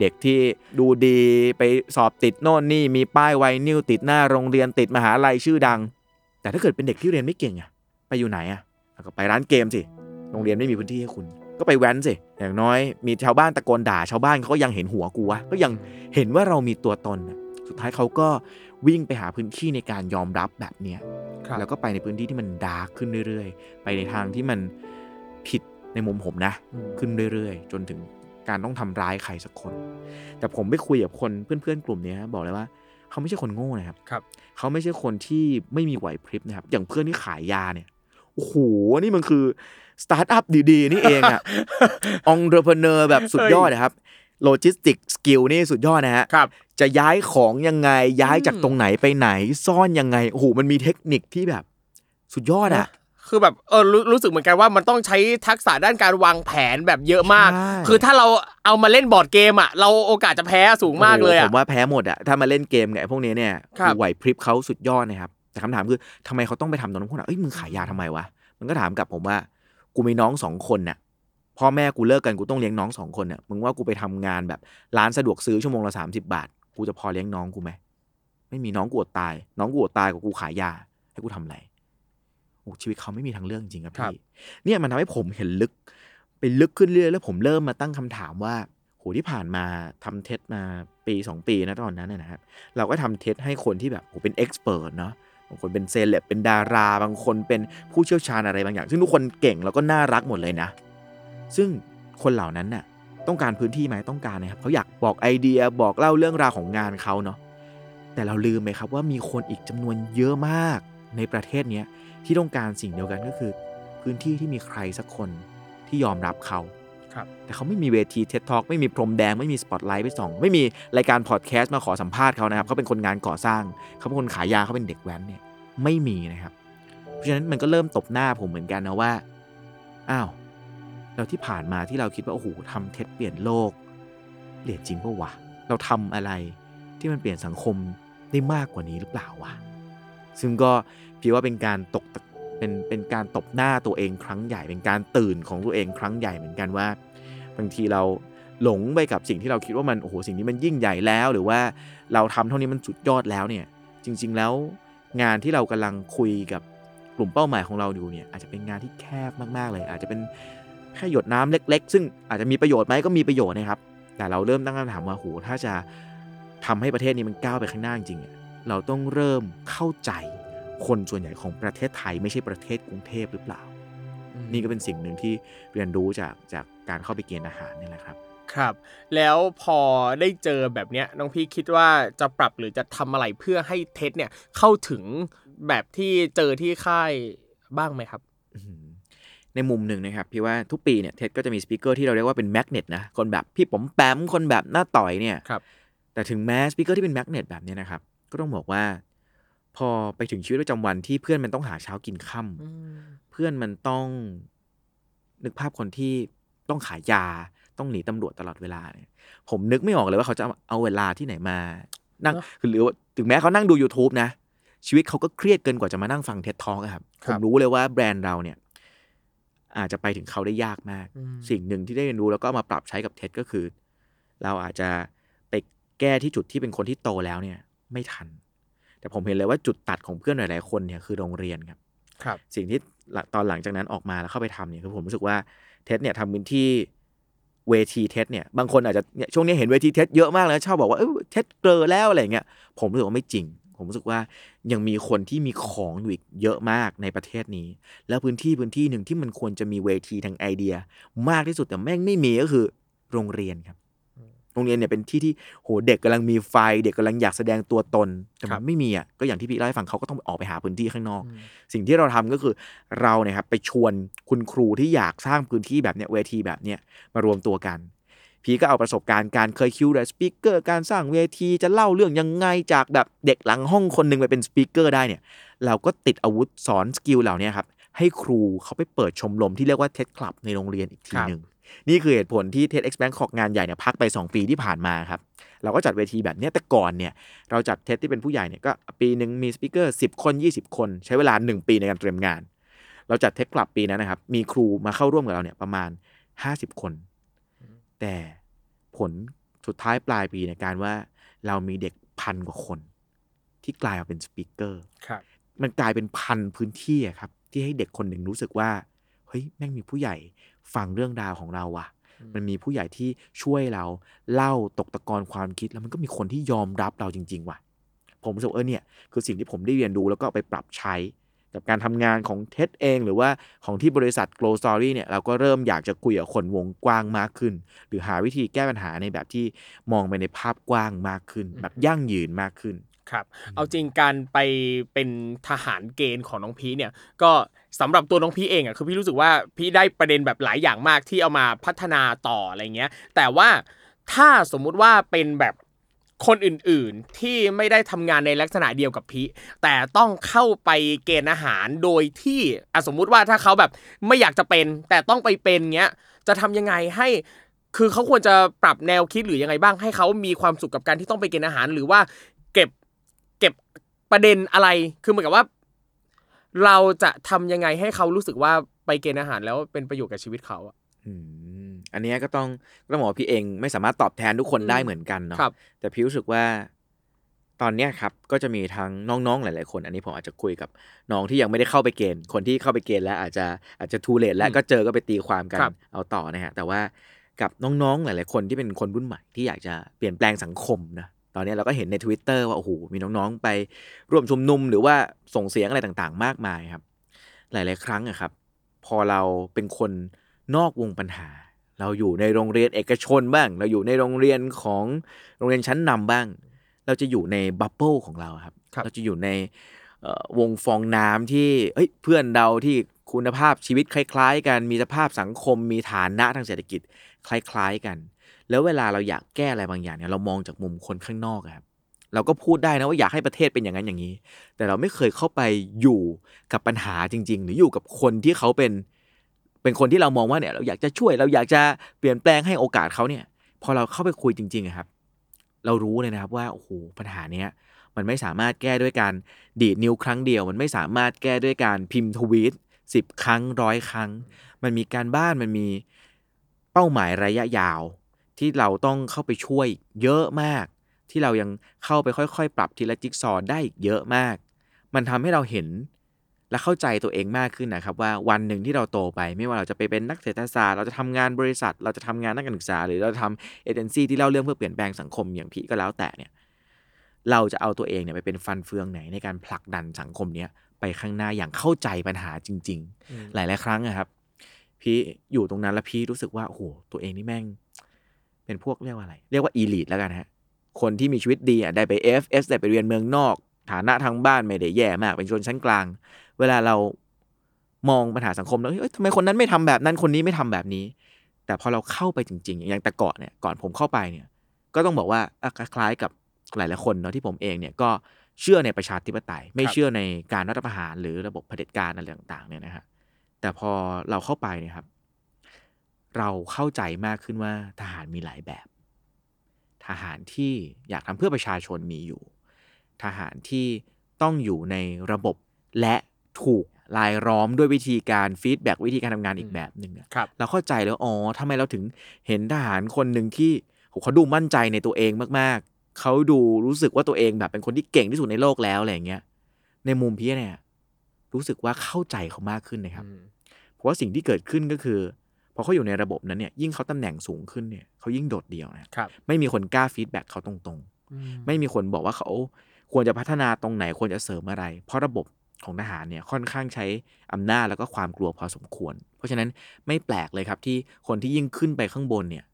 เด็กที่ดูดีไปสอบติดโน่นนี่มีป้ายไวนิวติดหน้าโรงเรียนติดมหาลัยชื่อดัง แต่ถ้าเกิดเป็นเด็กที่เรียนไม่เก่งอะไปอยู่ไหนอะอะก็ไปร้านเกมสิโรงเรียนไม่มีพื้นที่ให้คุณ ก็ไปแว้นสิอย่างน้อยมีชาวบ้านตะโกนด่าชาวบ้านเขาก็ยังเห็นหัวกูวะก็ยังเห็นว่าเรามีตัวตนน่ะสุดท้ายเขาก็วิ่งไปหาพื้นที่ในการยอมรับแบบเนี้ยครับแล้วก็ไปในพื้นที่ที่มันดาร์กขึ้นเรื่อย ๆ ไปในทางที่มันผิดในมุมผมนะอืมขึ้นเรื่อย ๆ จนถึง การต้องทำร้ายใครสักคน แต่ผมไปคุยกับคนเพื่อนๆกลุ่มเนี้ยบอกเลยว่า เขาไม่ใช่คนโง่นะครับครับเขาไม่ใช่คนที่ไม่มีไหวพริบนะครับ อย่างเพื่อนที่ขายยาเนี่ยโอ้โหนี่มันคือสตาร์ทอัพดีๆ นี่เองอะ entrepreneur แบบสุดยอดนะครับ logistic skill นี่สุดยอดนะฮะครับจะย้ายของยังไงย้ายจากอืมตรงไหนไปไหน ซ่อนยังไงโอ้โหมันมีเทคนิคที่แบบ สุดยอดอะ คือแบบเออรู้รู้สึกเหมือนกันว่ามันต้องใช้ทักษะด้านการวางแผนแบบเยอะมากใช่คือถ้าเราเอามาเล่นบอร์ดเกมอะเราโอกาสจะแพ้สูงมากเลยโอ้โหอะผมว่าแพ้หมดอะถ้ามาเล่นเกมกับไอ้พวกนี้เนี่ยครับไหวพริบเขาสุดยอดนะครับแต่คำถามคือทำไมเขาต้องไปทำตรงนั้นพวกนั้นเอ้ยมึงขายยาทำไมวะมันก็ถามกลับผมว่า กูมีน้องสองคนน่ะพ่อแม่กูเลิกกันกูต้องเลี้ยงน้องสองคนน่ะมึงว่ากูไปทำงานแบบร้านสะดวกซื้อชั่วโมงละสามสิบาท กูจะพอเลี้ยงน้องกูไหมไม่มีน้องกูอดตาย น้องกูอดตายกับกูขายยาให้กูทำอะไรโอ้ ชีวิตเขาไม่มีทางเลือกจริงๆครับครับพี่เนี่ยมันทำให้ผมเห็นลึกไปลึกขึ้นเรื่อยๆแล้วผมเริ่มมาตั้งคำถามว่าโหที่ผ่านมาทำ TED มาปีสองปีนะตอนนั้นนะนะครับ เราก็ทำ TED ให้คนที่แบบโหเป็น expert เนาะบางคนเป็นเซเลบเป็นดารา บางคนเป็นผู้เชี่ยวชาญอะไรบางอย่าง ซึ่งทุกคนเก่งแล้วก็น่ารักหมดเลยนะ ซึ่งคนเหล่านั้นน่ะต้องการพื้นที่ไหมต้องการนะครับเขาอยากบอกไอเดียบอกเล่าเรื่องราวของงานเขาเนาะแต่เราลืมไปครับว่ามีคนอีกจำนวนเยอะมากในประเทศเนี้ย ที่ต้องการสิ่งเดียวกันก็คือ พื้นที่ที่มีใครสักคนที่ยอมรับเขาครับแต่เขาไม่มีเวทีเท็ t ท a l k ไม่มีพรมแดงไม่มีสปอตไลท์ไปส่อง ไม่มีรายการพอดแคสต์มาขอสัมภาษณ์เขานะครับเขาเป็นคนงานก่อสร้าง เขาเป็นคนขายยาเขาเป็นเด็กแว้นเนี่ยไม่มีนะครับ เพราะฉะนั้นมันก็เริ่มตบหน้าผมเหมือนกันนะว่าอ้าวเราที่ผ่านมาที่เราคิดว่าโอ้โหทำเท็จเปลี่ยนโลกเปลี่ยนจริงปะวะเราทำอะไรที่มันเปลี่ยนสังคมได้มากกว่านี้หรือเปล่าวะซึ่งก็ พี่ว่าเป็นการตกเป็นเป็นการตบหน้าตัวเองครั้งใหญ่ เป็นการตื่นของตัวเองครั้งใหญ่เหมือนกันว่า บางทีเราหลงไปกับสิ่งที่เราคิดว่ามันโอ้โหสิ่งนี้มันยิ่งใหญ่แล้ว หรือว่าเราทำเท่านี้มันสุดยอดแล้วเนี่ย จริง ๆแล้วงานที่เรากำลังคุยกับกลุ่มเป้าหมายของเราอยู่เนี่ยอาจจะเป็นงานที่แคบมากๆเลย อาจจะเป็นแค่หยดน้ำเล็ก ๆ ซึ่งอาจจะมีประโยชน์ไหมก็มีประโยชน์นะครับ แต่เราเริ่มตั้งคำถามว่าโหถ้าจะทำให้ประเทศนี้มันก้าวไปข้างหน้าจริงๆเราต้องเริ่มเข้าใจ คนส่วนใหญ่ของประเทศไทยไม่ใช่ประเทศกรุงเทพหรือเปล่า นี่ก็เป็นสิ่งหนึ่งที่เรียนรู้จากจากการเข้าไปเกณฑ์อาหารนี่แหละครับ ครับ แล้วพอได้เจอแบบเนี้ยน้องพี่คิดว่าจะปรับหรือจะทำอะไรเพื่อให้เท็ดเนี่ยเข้าถึงแบบที่เจอที่ค่ายบ้างไหมครับอืมในมุมหนึ่งนะครับพี่ว่าทุกปีเนี่ย TED ก็จะมี speaker ที่เราเรียกว่าเป็น magnet นะคนแบบพี่ผมแปมคนแบบน้าต๋อยเนี่ยครับแต่ถึงแม้ speaker ที่เป็น magnet แบบเนี้ยนะครับ ก็ต้องบอกว่า พอไปถึงชีวิตประจำวันที่เพื่อนมันต้องหาเช้ากินค่ำเพื่อนมันต้องนึกภาพคนที่ต้องขายยาต้องหนีตำรวจตลอดเวลาเนี่ย ผมนึกไม่ออกเลยว่าเขาจะเอาเวลาที่ไหนมา นั่งเนอะคือหรือว่าถึงแม้เขานั่งดู YouTube นะ ชีวิตเขาก็เครียดเกินกว่าจะมานั่งฟังเท็ดทอ k ครับคผรับมรู้เลยว่าแบรนด์เราเนี่ย อาจจะไปถึงเขาได้ยากมากอืมสิ่งหนึ่งที่ได้เรียนรู้แล้วก็เอามาปรับใช้กับ TED ก็คือ เราอาจจะไปแก้ที่จุดที่เป็นคนที่โตแล้วเนี่ย ไม่ทัน แต่ผมเห็นเลยว่าจุดตัดของเพื่อนหลาย ๆ คนเนี่ยคือโรงเรียนครับครับ สิ่งที่หลังตอนหลังจากนั้นออกมาแล้วเข้าไปทำเนี่ยคือผมรู้สึกว่า TED เนี่ยทำพื้นที่เวที TED เนี่ยบางคนอาจจะเนี่ยช่วงนี้เห็นเวที TED เยอะมากแล้วชอบบอกว่าเออ TED เกร่อแล้วอะไรเงี้ยผมรู้สึกว่าไม่จริง ผมรู้สึกว่ายังมีคนที่มีของอยู่อีกเยอะมากในประเทศนี้ แล้วพื้นที่พื้นที่หนึ่งที่มันควรจะมีเวทีทางไอเดีย มากที่สุดแต่แม่งไม่มีก็คือโรงเรียนครับ โรงเรียนเนี่ยเป็นที่ที่โหเด็กกำลังมีไฟ เด็กกำลังอยากแสดงตัวตนแต่ครัมันบไม่มีอะก็อย่างที่พี่เล่าให้ฟังเขาก็ต้องออกไปหาพื้นที่ข้างนอก สิ่งที่เราทำก็คือเราเนี่ยครับไปชวนคุณครูที่อยากสร้างพื้นที่แบบเนี้ยเวทีแบบเนี้ยมารวมตัวกัน พี่ก็เอาประสบการณ์การ curate speaker การสร้างเวทีจะเล่าเรื่องยังไงจากแบบเด็กหลังห้องคนหนึ่งไปเป็น speaker ได้เนี่ยเราก็ติดอาวุธสอน skill เหล่านี้ครับให้ครูเขาไปเปิดชมรมที่เรียกว่า TED Club ในโรงเรียนอีกทีครับหนึ่ง นี่คือเหตุผลที่ TEDx Bangkok งานใหญ่เนี่ยพักไป 2 ปีที่ผ่านมาครับ เราก็จัดเวทีแบบเนี้ยแต่ก่อนเนี่ยเราจัด TED ที่เป็นผู้ใหญ่เนี่ยก็ปีหนึ่งมี speaker 10 คน 20 คน ใช้เวลา 1 ปีในการเตรียมงาน เราจัด TED Club ปีนั้นนะครับ มีครูมาเข้าร่วมกับเราเนี่ยประมาณ 50 คน แต่ผลสุดท้ายปลายปีในการว่าเรามีเด็กพันกว่าคน ที่กลายมาเป็นสปิเกอร์ครับมันกลายเป็นพันพื้นที่อะครับ ที่ให้เด็กคนหนึ่งรู้สึกว่าเฮ้ยแม่งมีผู้ใหญ่ ฟังเรื่องราวของเราว่ะมันมีผู้ใหญ่ที่ช่วยเราเล่าตกตะกอนความคิดแล้วมันก็มีคนที่ยอมรับเราจริง ๆ ว่ะ ผมรู้สึกว่าเออเนี่ย คือสิ่งที่ผมได้เรียนรู้แล้วก็เอาไปปรับใช้กับการทำงานของเท็ดเอง หรือว่าของที่บริษัท Glow Story เนี่ยเราก็เริ่มอยากจะคุยกับคนวงกว้างมากขึ้น หรือหาวิธีแก้ปัญหาในแบบที่มองไปในภาพกว้างมากขึ้น แบบยั่งยืนมากขึ้นครับ เอาจริงการไปเป็นทหารเกณฑ์ของน้องพีเนี่ยก็ สำหรับตัวน้องพีเองอะคือพี่รู้สึกว่าพี่ได้ประเด็นแบบหลายอย่างมากที่เอามาพัฒนาต่ออะไรเงี้ย แต่ว่าถ้าสมมุติว่าเป็นแบบคนอื่นๆที่ไม่ได้ทำงานในลักษณะเดียวกับพีแต่ต้องเข้าไปเกณฑ์อาหารโดยที่อสมมุติว่าถ้าเขาแบบไม่อยากจะเป็น แต่ต้องไปเป็นเงี้ยจะทำยังไงให้คือเขาควรจะปรับแนวคิดหรือยังไงบ้างให้เขามีความสุขกับการที่ต้องไปเกณฑอาหาร หรือว่าเก็บเก็บประเด็นอะไร คือเหมือนกับว่า เราจะทำยังไงให้เขารู้สึกว่าไปเกณฑ์อาหารแล้วเป็นประโยชน์กับชีวิตเขาอะอืมอันเนี้ยก็ต้องก็ต้องบอกว่าพี่เองไม่สามารถตอบแทนทุกคนอืมได้เหมือนกันเนาะครับแต่พี่รู้สึกว่าตอนเนี้ยครับก็จะมีทั้งน้องๆหลาย ๆ คน อันนี้ผมอาจจะคุยกับน้องที่ยังไม่ได้เข้าไปเกณฑ์ คนที่เข้าไปเกณฑ์แล้วอาจจะอาจจะทูเลตแล้วก็เจอก็ไปตีความกันครับเอาต่อนะฮะแต่ว่ากับน้องๆหลาย ๆ คนที่เป็นคนรุ่นใหม่ที่อยากจะเปลี่ยนแปลงสังคมนะ ตอนเนี้ยเราก็เห็นใน Twitter ว่าโอ้โหมีน้องๆไปร่วมชุมนุมหรือว่าส่งเสียงอะไรต่างๆ มากมายครับ หลาย ๆ ครั้งอะครับ พอเราเป็นคนนอกวงปัญหา เราอยู่ในโรงเรียนเอกชนบ้าง เราอยู่ในโรงเรียนของโรงเรียนชั้นนำบ้าง เราจะอยู่ในบับเบิลของเราครับครับเราจะอยู่ในเอ่อวงฟองน้ำที่เอ้ยเพื่อนเราที่คุณภาพชีวิตคล้าย ๆ กันมีสภาพสังคมมีฐานะทางเศรษฐกิจคล้าย ๆ กัน แล้วเวลาเราอยากแก้อะไรบางอย่างเนี่ยเรามองจากมุมคนข้างนอกครับเราก็พูดได้นะว่าอยากให้ประเทศเป็นอย่างนั้นอย่างนี้ แต่เราไม่เคยเข้าไปอยู่กับปัญหาจริง ๆ หรืออยู่กับคนที่เขาเป็นเป็นคนที่เรามองว่าเนี่ยเราอยากจะช่วยเราอยากจะเปลี่ยนแปลงให้โอกาสเขาเนี่ย พอเราเข้าไปคุยจริงๆครับ เรารู้เลยนะครับว่าโอ้โหปัญหาเนี้ยมันไม่สามารถแก้ด้วยการดีดนิ้วครั้งเดียว มันไม่สามารถแก้ด้วยการพิมพ์ทวีตสิบครั้งร้อยครั้ง มันมีการบ้านมันมีเป้าหมายระยะยาว ที่เราต้องเข้าไปช่วยเยอะมาก ที่เรายังเข้าไปค่อยๆ ปรับทีละจิ๊กซอได้อีกเยอะมาก มันทำให้เราเห็นและเข้าใจตัวเองมากขึ้นนะครับ ว่าวันหนึ่งที่เราโตไป ไม่ว่าเราจะไปเป็นนักเศรษฐศาสตร์เราจะทำงานบริษัท เราจะทำงานนักการศึกษา หรือเราจะทำเอเจนซี่ที่เล่าเรื่องเพื่อเปลี่ยนแปลงสังคมอย่างพี่ก็แล้วแต่เนี่ยเราจะเอาตัวเองเนี่ยไปเป็นฟันเฟืองไหนในการผลักดันสังคมเนี้ยไปข้างหน้าอย่างเข้าใจปัญหาจริง ๆ หลายๆครั้งอะครับ พี่อยู่ตรงนั้นแล้วพี่รู้สึกว่าโอ้โหตัวเองนี่แม่ง เป็นพวกเรียกว่าอะไร เรียกว่าอีลิทแล้วกันฮะคนที่มีชีวิตดีอะได้ไป FS ได้ไปเรียนเมืองนอก ฐานะทางบ้านไม่ได้แย่มาก เป็นชนชั้นกลาง เวลาเรามองปัญหาสังคมแล้วเฮ้ยทำไมคนนั้นไม่ทำแบบนั้นคนนี้ไม่ทำแบบนี้ แต่พอเราเข้าไปจริง ๆ อย่างแต่ก่อนเนี่ยก่อนผมเข้าไปเนี่ย ก็ต้องบอกว่าอะคล้ายๆกับหลายๆคนเนาะที่ผมเองเนี่ยก็เชื่อในประชาธิปไตย ไม่เชื่อในการรัฐประหารหรือระบบเผด็จการอะไรต่างๆเนี่ยนะฮะแต่พอเราเข้าไปเนี่ยครับ เราเข้าใจมากขึ้นว่าทหารมีหลายแบบ ทหารที่อยากทำเพื่อประชาชนมีอยู่ ทหารที่ต้องอยู่ในระบบและถูกลายล้อมด้วยวิธีการฟีดแบ็กวิธีการทำงานอีกแบบหนึ่งอะครับ เราเข้าใจแล้วอ๋อทำไมเราถึงเห็นทหารคนหนึ่งที่โหเขาดูมั่นใจในตัวเองมากๆ เขาดูรู้สึกว่าตัวเองแบบเป็นคนที่เก่งที่สุดในโลกแล้วอะไรอย่างเงี้ย ในมุมพี่เนี่ย รู้สึกว่าเข้าใจเขามากขึ้นนะครับ เพราะว่าสิ่งที่เกิดขึ้นก็คือ พอเขาอยู่ในระบบนั้นเนี่ยยิ่งเขาตำแหน่งสูงขึ้นเนี่ยเขายิ่งโดดเดี่ยวนะครับไม่มีคนกล้าฟีดแบ็กเขาตรงๆ ไม่มีคนบอกว่าเขาควรจะพัฒนาตรงไหนควรจะเสริมอะไร เพราะระบบของทหารเนี่ยค่อนข้างใช้อำนาจแล้วก็ความกลัวพอสมควร เพราะฉะนั้นไม่แปลกเลยครับที่คนที่ยิ่งขึ้นไปข้างบนเนี่ย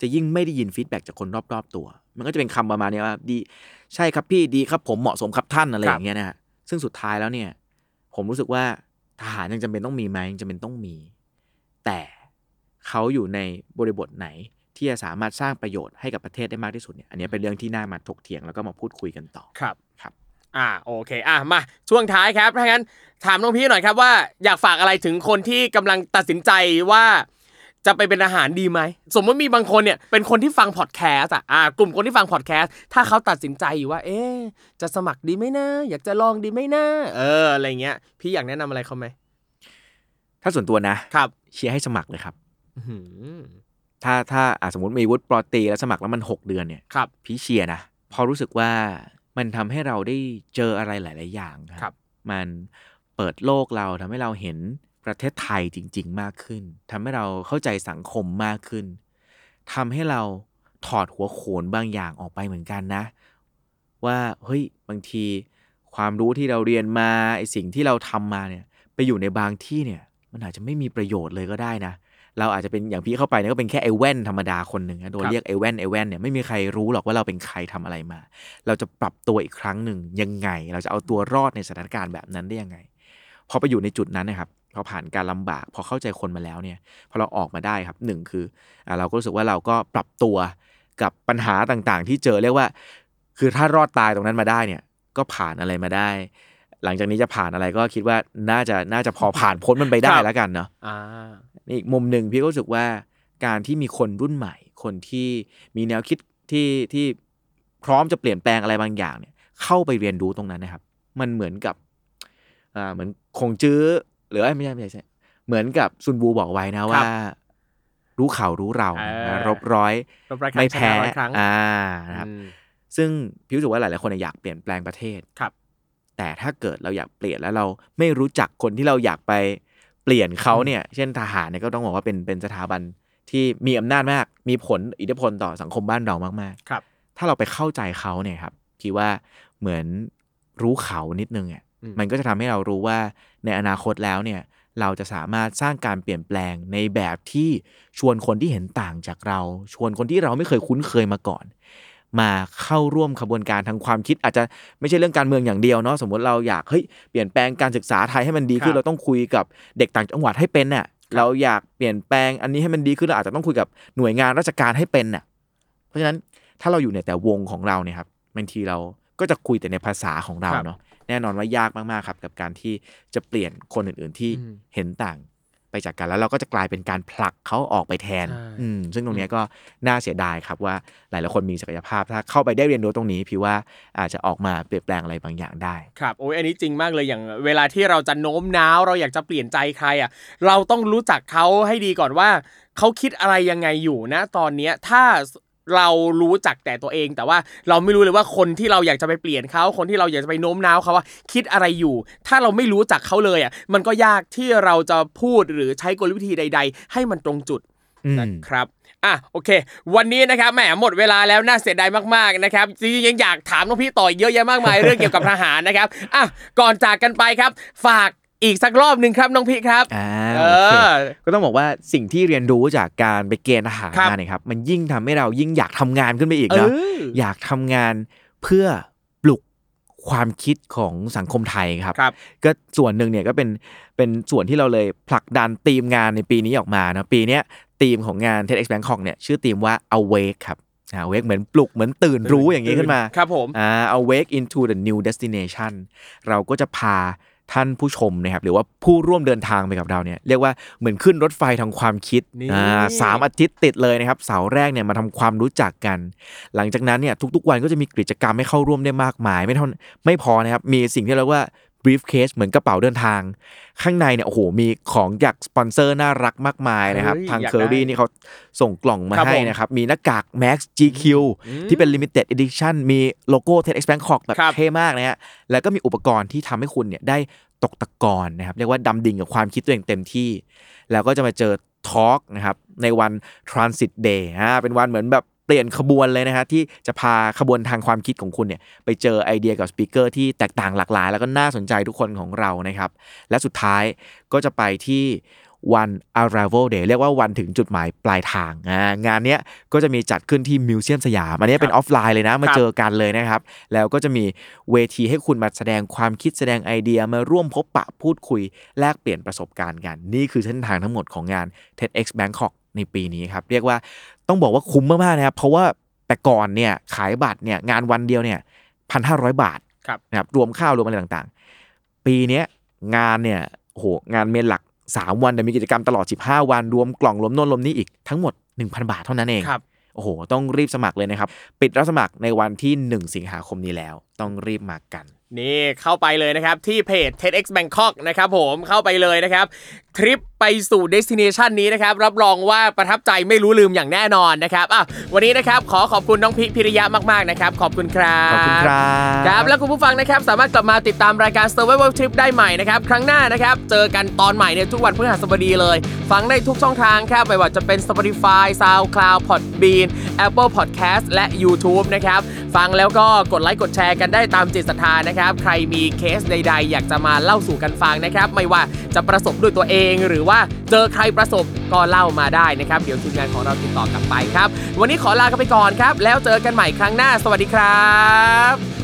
จะยิ่งไม่ได้ยินฟีดแบ็กจากคนรอบๆตัว มันก็จะเป็นคำประมาณเนี้ยว่าดีใช่ครับพี่ดีครับผมเหมาะสมครับท่านอะไรอย่างเงี้ยนะฮะซึ่งสุดท้ายแล้วเนี่ย ผมรู้สึกว่าทหารยังจำเป็นต้องมีไหมยังจำเป็นต้องมี แต่ เขาอยู่ในบริบทไหนที่จะสามารถสร้างประโยชน์ให้กับประเทศได้มากที่สุดเนี่ยอันนี้เป็นเรื่องที่น่ามาถกเถียงแล้วก็มาพูดคุยกันต่อครับครับ อ่าโอเคอะมาช่วงท้ายครับถ้างั้นถามน้องพี่หน่อยครับว่าอยากฝากอะไรถึงคนที่กำลังตัดสินใจว่าจะไปเป็นอาหารดีไหม สมมติมีบางคนเนี่ยเป็นคนที่ฟังพอดแคสต์อะอ่ากลุ่มคนที่ฟังพอดแคสต์ถ้าเขาตัดสินใจอยู่ว่า เอ๊ะจะสมัครดีไหมนะ อยากจะลองดีไหมนะเอออะไรเงี้ย พี่อยากแนะนำอะไรเขาไหมถ้าส่วนตัวนะครับเชียร์ให้สมัครเลยครับอื้อหือ ถ้าถ้าอะสมมติมีวุฒิปรตรีแล้วสมัครแล้วมัน6เดือนเนี่ยครับพี่เชียร์นะเพอรู้สึกว่ามันทำให้เราได้เจออะไรหลาย ๆ อย่างครับ มันเปิดโลกเราทำให้เราเห็นประเทศไทยจริง ๆ มากขึ้นทำให้เราเข้าใจสังคมมากขึ้นทำให้เราถอดหัวโขนบางอย่างออกไปเหมือนกันนะ ว่าเฮ้ยบางทีความรู้ที่เราเรียนมาไอสิ่งที่เราทำมาเนี่ย ไปอยู่ในบางที่เนี่ย มันอาจจะไม่มีประโยชน์เลยก็ได้นะ เราอาจจะเป็นอย่างพี่เข้าไปเนี่ยก็เป็นแค่ไอ้แว่นธรรมดาคนหนึ่งนะโดนครับเรียกไอ้แว่นไอ้แว่นเนี่ยไม่มีใครรู้หรอกว่าเราเป็นใครทำอะไรมา เราจะปรับตัวอีกครั้งหนึ่งยังไง เราจะเอาตัวรอดในสถานการณ์แบบนั้นได้ยังไง พอไปอยู่ในจุดนั้นนะครับพอผ่านการลำบาก พอเข้าใจคนมาแล้วเนี่ยพอเราออกมาได้ครับหนึ่งคืออ่าเราก็รู้สึกว่าเราก็ปรับตัวกับปัญหาต่างๆ ที่เจอเรียกว่า คือถ้ารอดตายตรงนั้นมาได้เนี่ยก็ผ่านอะไรมาได้ หลังจากนี้จะผ่านอะไรก็คิดว่าน่าจะน่าจะพอผ่านพ้นมันไปได้ครับแล้วกันเนาะอ่า ในอีกมุมหนึ่งพี่ก็รู้สึกว่าการที่มีคนรุ่นใหม่ คนที่มีแนวคิดที่ที่พร้อมจะเปลี่ยนแปลงอะไรบางอย่างเนี่ย เข้าไปเรียนรู้ตรงนั้นนะครับ มันเหมือนกับอ่าเหมือนคงจื้อหรือเอ้ยไม่ใช่ไม่ใช่ไม่ใช่เหมือนกับซุนบูบอกไว้นะว่า รู้ข่าวรู้เราเออนะรบร้อยรบร้อยครั้งไม่แพ้ชนะร้อยครั้งอ่านะครับอืมซึ่งพี่รู้สึกว่าหลายๆคนอยากเปลี่ยนแปลงประเทศครับ แต่ถ้าเกิดเราอยากเปลี่ยนแล้วเราไม่รู้จักคนที่เราอยากไปเปลี่ยนเขาเนี่ยเช่นทหารเนี่ยก็ต้องบอกว่าเป็นเป็นสถาบันที่มีอำนาจมาก มีผลอิทธิพลต่อสังคมบ้านเรามากครับๆถ้าเราไปเข้าใจเขาเนี่ยครับคิดว่าเหมือนรู้เขานิดนึงอะอืมมันก็จะทำให้เรารู้ว่าในอนาคตแล้วเนี่ย เราจะสามารถสร้างการเปลี่ยนแปลงในแบบที่ชวนคนที่เห็นต่างจากเรา ชวนคนที่เราไม่เคยคุ้นเคยมาก่อน มาเข้าร่วมขบวนการทางความคิด อาจจะไม่ใช่เรื่องการเมืองอย่างเดียวเนาะสมมติเราอยากเฮ้ยเปลี่ยนแปลงการศึกษาไทยให้มันดีขึ้ครันบเราต้องคุยกับเด็กต่างจังหวัดให้เป็นน่ะเราอยากเปลี่ยนแปลงอันนี้ให้มันดีขึ้นเราอาจจะต้องคุยกับหน่วยงานราชการให้เป็นน่ะเพราะฉะนั้นถ้าเราอยู่ในแต่วงของเราเนี่ยครับบางทีเราก็จะคุยแต่ในภาษาของเราครับเนาะแน่นอนว่ายากมากๆครับ กับการที่จะเปลี่ยนคนอื่น ๆที่อืมเห็นต่าง ไปจากกันแล้วเราก็จะกลายเป็นการผลักเขาออกไปแทนใช่อืมซึ่งตรงเนี้ยก็น่าเสียดายครับว่าหลายๆคนมีศักยภาพถ้าเข้าไปได้เรียนรู้ตรงนี้ พี่ว่าอาจจะออกมาเปลี่ยนแปลงอะไรบางอย่างได้ ครับโอ้ยอันนี้จริงมากเลยอย่าง เวลาที่เราจะโน้มน้าวเราอยากจะเปลี่ยนใจใครอะเราต้องรู้จักเขาให้ดีก่อนว่าเขาคิดอะไรยังไงอยู่นะตอนเนี้ยถ้า เรารู้จักแต่ตัวเอง แต่ว่าเราไม่รู้เลยว่าคนที่เราอยากจะไปเปลี่ยนเขาคนที่เราอยากจะไปโน้มน้าวเขาว่าคิดอะไรอยู่ ถ้าเราไม่รู้จักเขาเลยอะมันก็ยากที่เราจะพูดหรือใช้กลวิธีใด ๆ ให้มันตรงจุดอืมนะครับอะโอเค วันนี้นะครับแหมหมดเวลาแล้วน่าเสียดายมากๆนะครับจริงๆยังอยากถามน้องพี่ต่ออีกเยอะแยะมากมายเรื่องเกี่ยวกับทหารนะครับอะก่อนจากกันไปครับ ฝาก อีกสักรอบหนึ่งครับน้องพี่ครับอ่าเอโอเคอก็ต้องบอกว่าสิ่งที่เรียนรู้จากการไปเกณฑ์ทหารครับมาเนี่ยครับ มันยิ่งทำให้เรายิ่งอยากทำงานขึ้นไปอีกเอนะออยากทำงานเพื่อปลุกความคิดของสังคมไทยครับครับก็ส่วนหนึ่งเนี่ยก็เป็นเป็นส่วนที่เราเลยผลักดันธีมงานในปีนี้ออกมานะปีเนี้ยธีมของงาน TEDx Bangkok เนี่ยชื่อธีมว่า awake ครับอ่า awake เหมือนปลุกเหมือนตื่นรู้อย่างนี้ขึ้นมา ครับผมอ่า awake into the new destination เราก็จะพา ท่านผู้ชมนะครับหรือว่าผู้ร่วมเดินทางไปกับเราเนี่ยเรียกว่าเหมือนขึ้นรถไฟทางความคิดนี่อ่าสามอาทิตย์ติดเลยนะครับเสาร์แรกเนี่ยมาทำความรู้จักกัน หลังจากนั้นเนี่ยทุกๆวันก็จะมีกิจกรรมให้เข้าร่วมได้มากมาย ไม่เท่าไม่พอนะครับมีสิ่งที่เรียกว่า brief case เหมือนกระเป๋าเดินทาง ข้างในเนี่ยโอ้โหมีของจากสปอนเซอร์น่ารักมากมายนะครับเฮ้ยทางอย่ากเคอรี่ได้นี่เขาส่งกล่องมาครับให้ผมนะครับ มีหน้ากาก mask GQ ที่เป็น limited edition มีโลโก้ TEDx Bangkok แบบครับเท่มากนะฮะแล้วก็มีอุปกรณ์ที่ทำให้คุณเนี่ยได้ตกตะกอนนะครับ เรียกว่าดำดิ่งกับความคิดตัวเองเต็มที่ แล้วก็จะมาเจอ talk นะครับในวัน Transit Day อ่าเป็นวันเหมือนแบบ เปลี่ยนขบวนเลยนะฮะที่จะพาขบวนทางความคิดของคุณเนี่ยไปเจอไอเดียกับ speaker ที่แตกต่างหลากหลาย แล้วก็น่าสนใจทุกคนของเรานะครับ และสุดท้ายก็จะไปที่วัน arrival day เรียกว่าวันถึงจุดหมายปลายทางอ่างานเนี้ยก็จะมีจัดขึ้นที่มิวเซียมสยาม อันนี้เป็นออฟไลน์เลยนะ มาเจอกันเลยนะครับ แล้วก็จะมีเวทีให้คุณมาแสดงความคิดแสดงไอเดียมาร่วมพบปะพูดคุย แลกเปลี่ยนประสบการณ์กัน นี่คือเส้นทางทั้งหมดของงาน TEDx Bangkok ในปีนี้ครับ เรียกว่าต้องบอกว่าคุ้มมากๆนะครับ เพราะว่าแต่ก่อนเนี่ยขายบัตรเนี่ยงานวันเดียวเนี่ยพันห้าร้อยบาทครับนะครับรวมข้าวรวมอะไรต่างๆ ปีเนี้ยงานเนี่ยโอ้โหงานเมนหลัก 3 วันแต่มีกิจกรรมตลอด 15 วัน รวมกล่องรวมโน่นรวมนี่อีกทั้งหมด 1,000 บาทเท่านั้นเองครับโอ้โห ต้องรีบสมัครเลยนะครับ ปิดรับสมัครในวันที่ 1 สิงหาคมนี้แล้ว ต้องรีบมากัน นี่เข้าไปเลยนะครับ ที่เพจ TEDx Bangkok นะครับผมเข้าไปเลยนะครับ ทริปไปสู่ destination นี้นะครับ รับรองว่าประทับใจไม่รู้ลืมอย่างแน่นอนนะครับอะวันนี้นะครับ ขอขอบคุณน้องพิพิริยะมาก ๆ นะครับ ขอบคุณครับขอบคุณครับครับ แล้วคุณผู้ฟังนะครับ สามารถกลับมาติดตามรายการ Survival Trip ได้ใหม่นะครับ ครั้งหน้านะครับ เจอกันตอนใหม่เนี่ยทุกวันพฤหัสบดีเลย ฟังได้ทุกช่องทางครับไม่ว่าจะเป็น Spotify SoundCloud Podbean Apple Podcast และ YouTube นะครับฟังแล้วก็กดไลค์กดแชร์กันได้ตามจิตศรัทธานะครับ ใครมีเคสใด ๆ อยากจะมาเล่าสู่กันฟังนะครับ ไม่ว่าจะประสบด้วยตัวเอง หรือว่าเจอใครประสบก็เล่ามาได้นะครับ เดี๋ยวทีมงานของเราติดต่อกลับไปครับ วันนี้ขอลากันไปก่อนครับ แล้วเจอกันใหม่ครั้งหน้า สวัสดีครับ